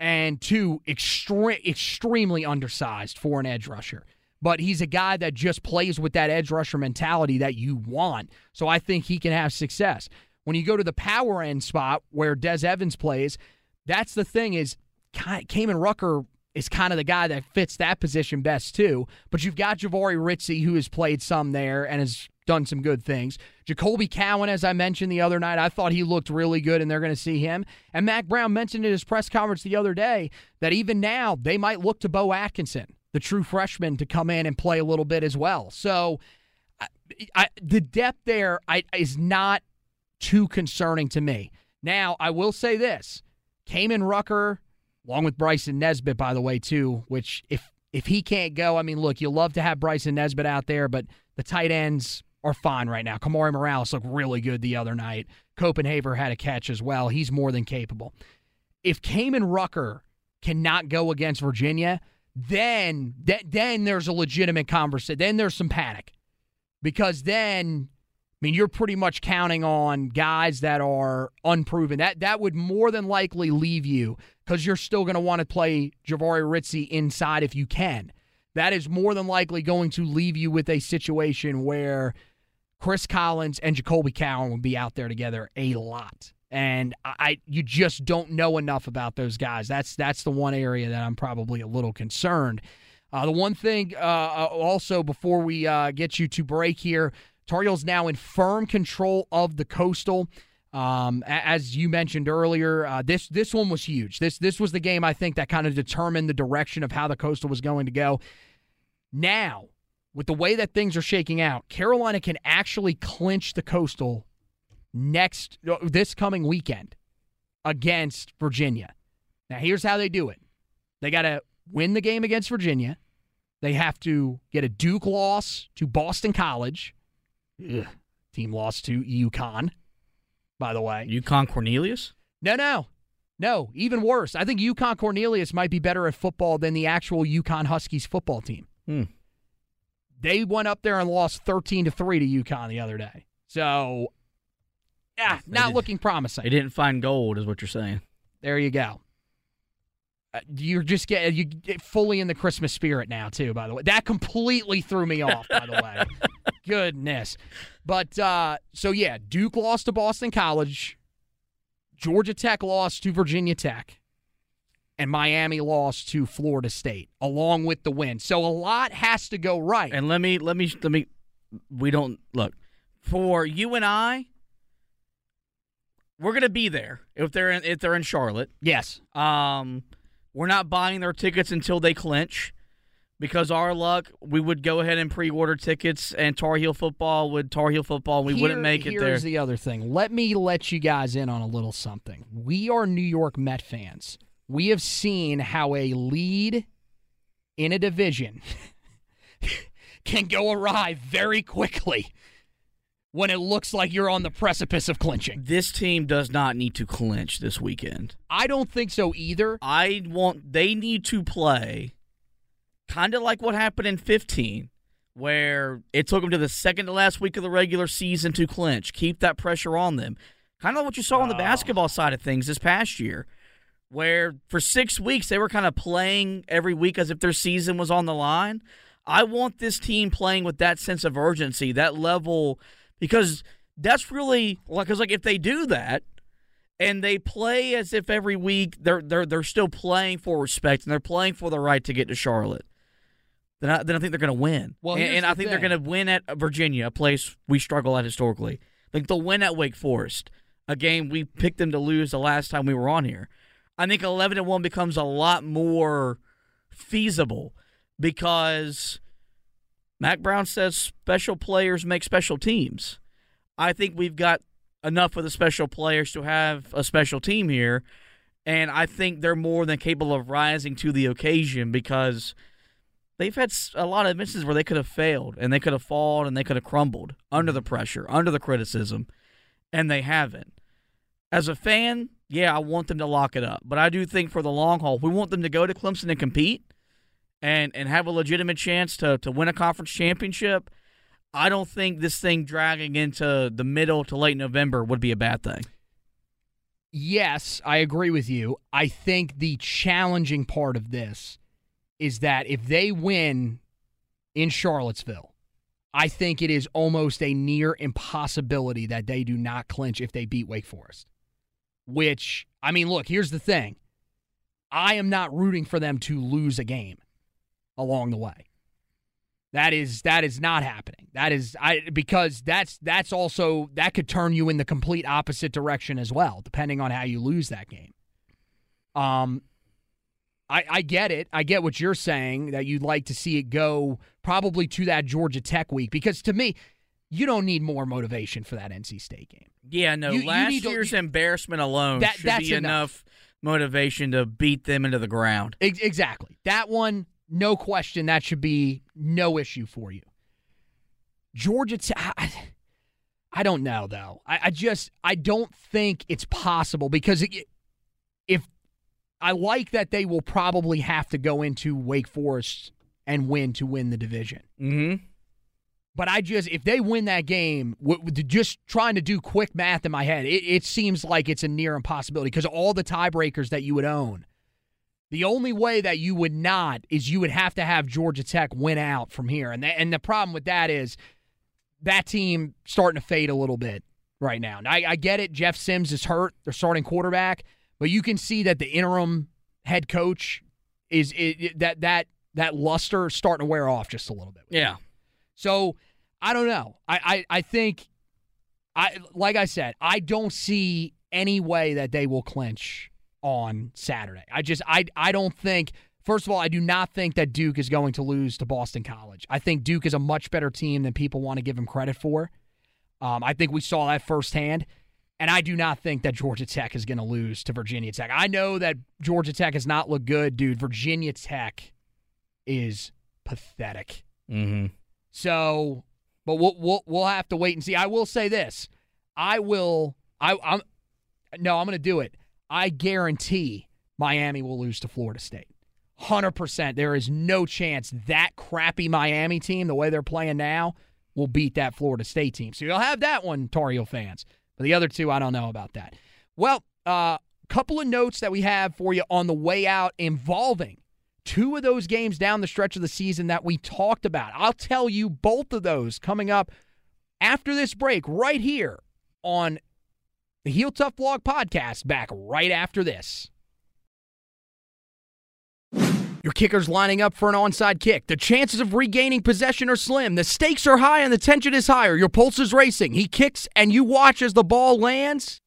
[SPEAKER 2] and two, extre- extremely undersized for an edge rusher. But he's a guy that just plays with that edge rusher mentality that you want. So I think he can have success. When you go to the power end spot where Des Evans plays, that's the thing is Kaimon Rucker is kind of the guy that fits that position best too. But you've got Jahvaree Ritzie who has played some there and has done some good things. Jacoby Cowan, as I mentioned the other night, I thought he looked really good, and they're going to see him. And Mack Brown mentioned in his press conference the other day that even now they might look to Beau Atkinson, the true freshman, to come in and play a little bit as well. So I, the depth there I, is not too concerning to me. Now, I will say this Kaimon Rucker, along with Bryson Nesbitt, by the way, too, which if if he can't go, I mean, look, you love to have Bryson Nesbitt out there, but the tight ends are fine right now. Kamari Morales looked really good the other night. Copenhaver had a catch as well. He's more than capable. If Kaimon Rucker cannot go against Virginia, then then there's a legitimate conversation. Then there's some panic because then I mean, you're pretty much counting on guys that are unproven. That that would more than likely leave you because you're still going to want to play Jahvaree Ritzie inside if you can. That is more than likely going to leave you with a situation where Chris Collins and Jacoby Cowan will be out there together a lot. And I, you just don't know enough about those guys. That's that's the one area that I'm probably a little concerned. Uh, the one thing, uh, uh also, before we uh, get you to break here, Tar Heels now in firm control of the Coastal. Um, as you mentioned earlier, uh, this this one was huge. This this was the game I think that kind of determined the direction of how the Coastal was going to go. Now, with the way that things are shaking out, Carolina can actually clinch the Coastal next this coming weekend against Virginia. Now, here's how they do it: they got to win the game against Virginia. They have to get a Duke loss to Boston College Ugh. Team lost to UConn, by the way.
[SPEAKER 3] UConn Cornelius?
[SPEAKER 2] No, no. No, even worse. I think UConn Cornelius might be better at football than the actual UConn Huskies football team.
[SPEAKER 3] Hmm.
[SPEAKER 2] They went up there and lost 13 to 3 to UConn the other day. So, yeah, not did, looking promising.
[SPEAKER 3] They didn't find gold, is what you're saying.
[SPEAKER 2] There you go. Uh, you're just getting you get fully in the Christmas spirit now, too, by the way. That completely threw me off, by the way. goodness. But uh, so yeah, Duke lost to Boston College, Georgia Tech lost to Virginia Tech, and Miami lost to Florida State, along with the win. So a lot has to go right.
[SPEAKER 3] And let me let me let me we don't look for you and I. We're gonna be there if they're in if they're in Charlotte.
[SPEAKER 2] Yes.
[SPEAKER 3] Um, we're not buying their tickets until they clinch because our luck, we would go ahead and pre-order tickets, and Tar Heel football would Tar Heel football. And we
[SPEAKER 2] Here,
[SPEAKER 3] wouldn't make it there.
[SPEAKER 2] Here's the other thing. Let me let you guys in on a little something. We are New York Met fans. We have seen how a lead in a division can go awry very quickly when it looks like you're on the precipice of clinching.
[SPEAKER 3] This team does not need to clinch this weekend.
[SPEAKER 2] I don't think so either.
[SPEAKER 3] I want they need to play kind of like what happened in 15, where it took them to the second to last week of the regular season to clinch, keep that pressure on them. Kind of like what you saw on the oh. basketball side of things this past year, where for six weeks they were kind of playing every week as if their season was on the line. I want this team playing with that sense of urgency, that level, because that's really like, because like if they do that, and they play as if every week they're they're they're still playing for respect and they're playing for the right to get to Charlotte then I, then I think they're going to win. Well, and, and I think thing. they're going to win at Virginia, a place we struggle at historically. I think they'll win at Wake Forest, a game we picked them to lose the last time we were on here. I think 11 and 1 becomes a lot more feasible because Mack Brown says special players make special teams. I think we've got enough of the special players to have a special team here. And I think they're more than capable of rising to the occasion because – they've had a lot of misses where they could have failed and they could have fallen and they could have crumbled under the pressure, under the criticism, and they haven't. As a fan, yeah, I want them to lock it up, but I do think for the long haul, we want them to go to Clemson and compete and and have a legitimate chance to to win a conference championship. I don't think this thing dragging into the middle to late November would be a bad thing.
[SPEAKER 2] yes, I agree with you. I think the challenging part of this is that if they win in Charlottesville, I think it is almost a near impossibility that they do not clinch if they beat Wake Forest. Which, I mean, look, here's the thing I am not rooting for them to lose a game along the way. That is that is not happening. That is I because that's that's also that could turn you in the complete opposite direction as well, depending on how you lose that game. Um I, I get it. I get what you're saying that you'd like to see it go probably to that Georgia Tech week because to me, you don't need more motivation for that NC State game.
[SPEAKER 3] Yeah, no.
[SPEAKER 2] You- you
[SPEAKER 3] last
[SPEAKER 2] to-
[SPEAKER 3] year's embarrassment alone
[SPEAKER 2] That-
[SPEAKER 3] should
[SPEAKER 2] that's
[SPEAKER 3] be
[SPEAKER 2] enough.
[SPEAKER 3] enough motivation to beat them into the ground.
[SPEAKER 2] Ex- Exactly. That one, no question, that should be no issue for you. Georgia Tech, I, I don't know though. I, I just I don't think it's possible because it, if I like that they will probably have to go into Wake Forest and win to win the division.
[SPEAKER 3] Mm-hmm.
[SPEAKER 2] But I just, if they win that game, w- w- just trying to do quick math in my head, it, it seems like it's a near impossibility because all the tiebreakers that you would own. The only way that you would not is you would have to have Georgia Tech win out from here, and and the problem with that is that team starting to fade a little bit right now. And I, I get it. Jeff Sims is hurt. They're starting quarterback, but you can see that the interim head coach is it, that that that luster starting to wear off just a little bit.
[SPEAKER 3] Yeah.
[SPEAKER 2] So I don't know. I, I, I think I like I said, I don't see any way that they will clinch on Saturday. I just I I don't think first of all, I do not think that Duke is going to lose to Boston College. I think Duke is a much better team than people want to give him credit for. Um, I think we saw that firsthand. And I do not think that Georgia Tech is going to lose to Virginia Tech. I know that Georgia Tech has not looked good, dude. Virginia Tech is pathetic.
[SPEAKER 3] Mm-hmm.
[SPEAKER 2] So, but we'll we'll we'll have to wait and see. I will say this: I will. I I'm no, I'm going to do it. I guarantee Miami will lose to Florida State. Hundred percent. There is no chance that crappy Miami team, the way they're playing now, will beat that Florida State team. So you'll have that one, Tar Heel fans. But the other two, I don't know about that. Well, a uh, couple of notes that we have for you on the way out involving two of those games down the stretch of the season that we talked about. I'll tell you both of those coming up after this break right here on the Heel Tough Blog podcast back right after this. Your kicker's lining up for an onside kick. The chances of regaining possession are slim. The stakes are high and the tension is higher. Your pulse is racing. He kicks and you watch as the ball lands.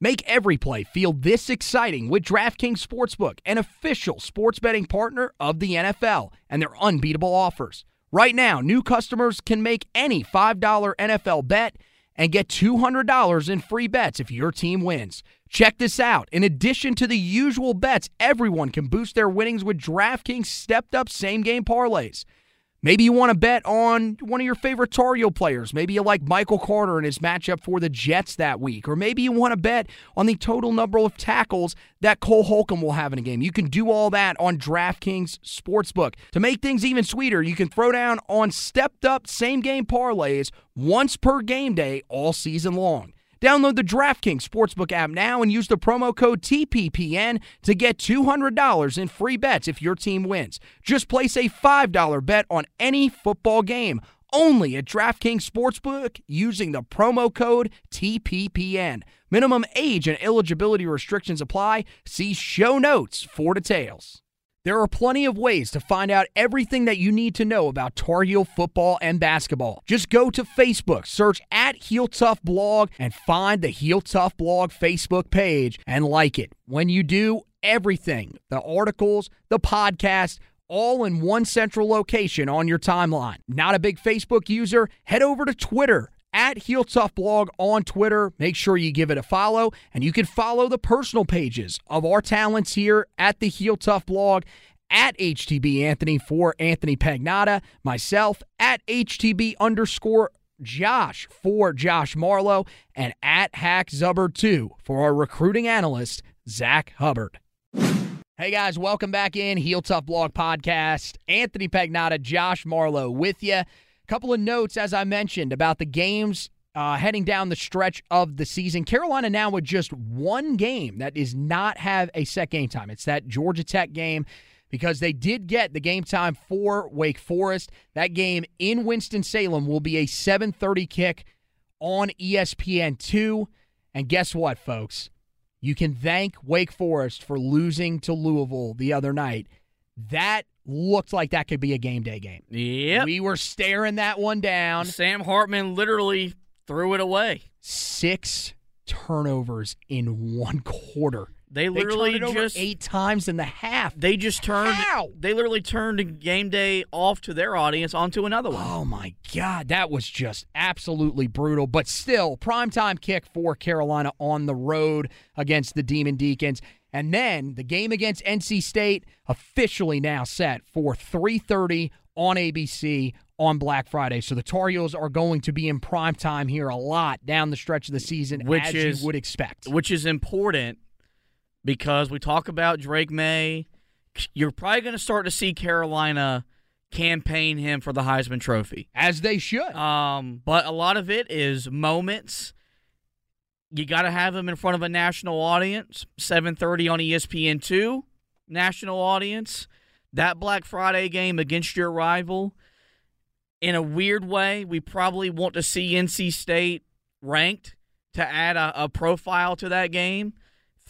[SPEAKER 2] Make every play feel this exciting with DraftKings Sportsbook, an official sports betting partner of the NFL, and their unbeatable offers. Right now, new customers can make any $5 NFL bet and get $200 in free bets if your team wins. Check this out. In addition to the usual bets, everyone can boost their winnings with DraftKings stepped up same game parlays. Maybe you want to bet on one of your favorite Tar Heel players. Maybe you like Michael Carter and his matchup for the Jets that week. Or maybe you want to bet on the total number of tackles that Cole Holcomb will have in a game. You can do all that on DraftKings Sportsbook. To make things even sweeter, you can throw down on stepped up same game parlays once per game day all season long. Download the DraftKings Sportsbook app now and use the promo code TPPN to get $200 in free bets if your team wins. Just place a $5 bet on any football game only at DraftKings Sportsbook using the promo code TPPN. Minimum age and eligibility restrictions apply. See show notes for details. There are plenty of ways to find out everything that you need to know about Tar Heel football and basketball. Just go to Facebook, search at Heel Tough Blog, and find the Heel Tough Blog Facebook page and like it. When you do, everything the articles, the podcast, all in one central location on your timeline. Not a big Facebook user? Head over to Twitter at Heel Tough Blog on Twitter. Make sure you give it a follow, and you can follow the personal pages of our talents here at the Heel Tough Blog at HTB Anthony for Anthony Pagnotta, myself at HTB underscore Josh for Josh Marlowe, and at Hack Zubbard 2 for our recruiting analyst, Zach Hubbard. Hey guys, welcome back in Heel Tough Blog Podcast. Anthony Pagnotta, Josh Marlowe with you. Couple of notes, as I mentioned, about the games uh, heading down the stretch of the season. Carolina now with just one game that does not have a set game time. It's that Georgia Tech game because they did get the game time for Wake Forest. That game in Winston-Salem will be a 7:30 kick on ESPN2. And guess what, folks? You can thank Wake Forest for losing to Louisville the other night. That looked like that could be a game day game.
[SPEAKER 3] Yeah.
[SPEAKER 2] We were staring that one down.
[SPEAKER 3] Sam Hartman literally threw it away.
[SPEAKER 2] Six turnovers in one quarter.
[SPEAKER 3] They
[SPEAKER 2] They
[SPEAKER 3] literally
[SPEAKER 2] over
[SPEAKER 3] just
[SPEAKER 2] eight times in the half.
[SPEAKER 3] they just turned
[SPEAKER 2] How?
[SPEAKER 3] they literally turned game day off to their audience onto another one.
[SPEAKER 2] Oh my God, that was just absolutely brutal. But still, primetime kick for Carolina on the road against the Demon Deacons. And then the game against NC State officially now set for 3:30 on ABC on Black Friday. So the Tar Heels are going to be in prime time here a lot down the stretch of the season,
[SPEAKER 3] Which
[SPEAKER 2] as
[SPEAKER 3] is-
[SPEAKER 2] you would expect.
[SPEAKER 3] which is important because we talk about Drake Maye. You're probably going to start to see Carolina campaign him for the Heisman Trophy.
[SPEAKER 2] As they should.
[SPEAKER 3] Um, but a lot of it is moments. You got to have him in front of a national audience. 7:30 on E ESPN two, national audience. That Black Friday game against your rival. In a weird way, we probably want to see NC State ranked to add a, a profile to that game.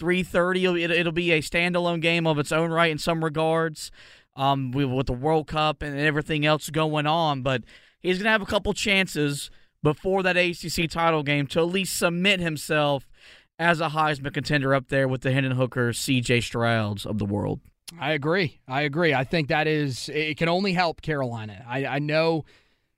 [SPEAKER 3] 3:30. It'll, it'll be a standalone game of its own right in some regards. Um, with, with the World Cup and everything else going on, but he's going to have a couple chances before that ACC title game to at least submit himself as a Heisman contender up there with the Hendon Hooker, C.J. Strouds of the world.
[SPEAKER 2] I agree. I agree. I think that is it can only help Carolina. I, I know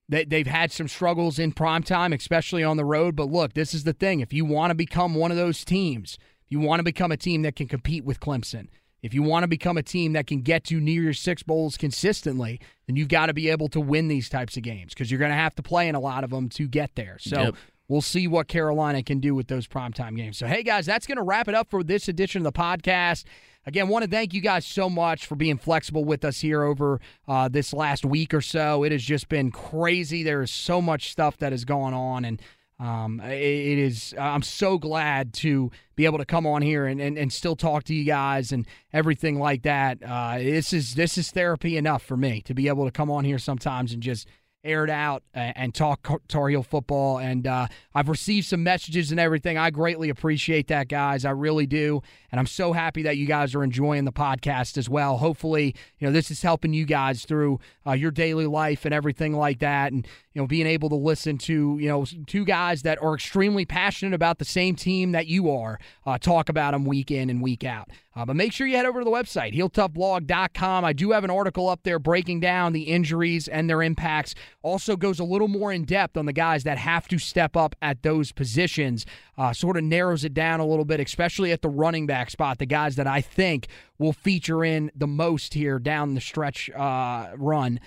[SPEAKER 2] that they've had some struggles in prime time, especially on the road. But look, this is the thing. If you want to become one of those teams, if you want to become a team that can compete with Clemson, if you want to become a team that can get to New Year's Six bowls consistently, then you've got to be able to win these types of games because you're going to have to play in a lot of them to get there. So
[SPEAKER 3] Yep.
[SPEAKER 2] We'll see what Carolina can do with those primetime games. So, hey, guys, that's going to wrap it up for this edition of the podcast. Again, want to thank you guys so much for being flexible with us here over uh, this last week or so. It has just been crazy. There is so much stuff that has gone on, and um, it, it is. I'm so glad to be able to come on here and, and, and still talk to you guys and everything like that. Uh, this is this is therapy enough for me to be able to come on here sometimes and just air it out and talk Tar Heel football. And uh, I've received some messages and everything. I greatly appreciate that, guys. I really do. And I'm so happy that you guys are enjoying the podcast as well. Hopefully, you know, this is helping you guys through uh, your daily life and everything like that. And, you know, being able to listen to, you know, two guys that are extremely passionate about the same team that you are, uh, talk about them week in and week out. Uh, but make sure you head over to the website, heeltoughblog.com. I do have an article up there breaking down the injuries and their impacts. Also goes a little more in depth on the guys that have to step up at those positions. Uh, sort of narrows it down a little bit, especially at the running back spot. The guys that I think will feature in the most here down the stretch uh, run.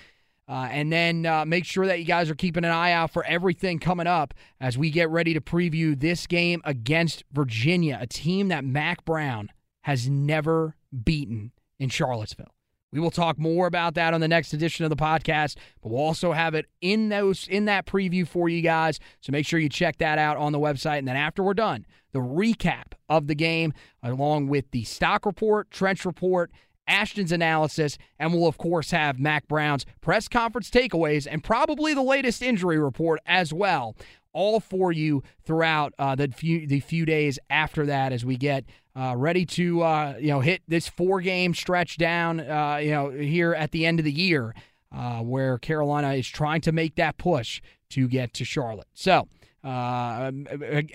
[SPEAKER 2] Uh, and then uh, make sure that you guys are keeping an eye out for everything coming up as we get ready to preview this game against Virginia, a team that Mack Brown has never beaten in Charlottesville. We will talk more about that on the next edition of the podcast, but we'll also have it in those in that preview for you guys. So make sure you check that out on the website. And then after we're done, the recap of the game, along with the stock report, trench report, Ashton's analysis, and we'll, of course, have Mack Brown's press conference takeaways and probably the latest injury report as well, all for you throughout uh, the few the few days after that as we get uh, ready to uh, you know hit this four game stretch down uh, you know here at the end of the year uh, where Carolina is trying to make that push to get to Charlotte. So. Uh,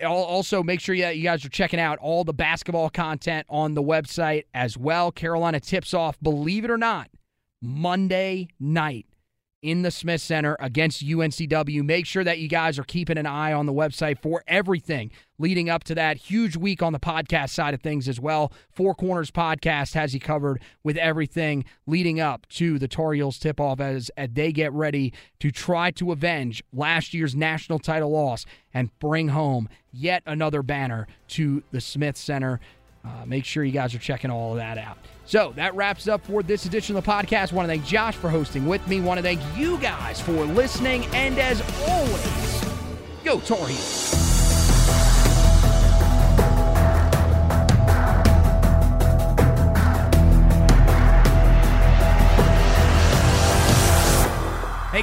[SPEAKER 2] also, make sure you guys are checking out all the basketball content on the website as well. Carolina tips off, believe it or not, Monday night in the Smith Center against UNCW. Make sure that you guys are keeping an eye on the website for everything leading up to that huge week on the podcast side of things as well. Four Corners Podcast has you covered with everything leading up to the Tar Heels tip off as, as they get ready to try to avenge last year's national title loss and bring home yet another banner to the Smith Center. Uh, make sure you guys are checking all of that out. So that wraps up for this edition of the podcast. I Want to thank Josh for hosting with me. I Want to thank you guys for listening. And as always, Go Tar Heels.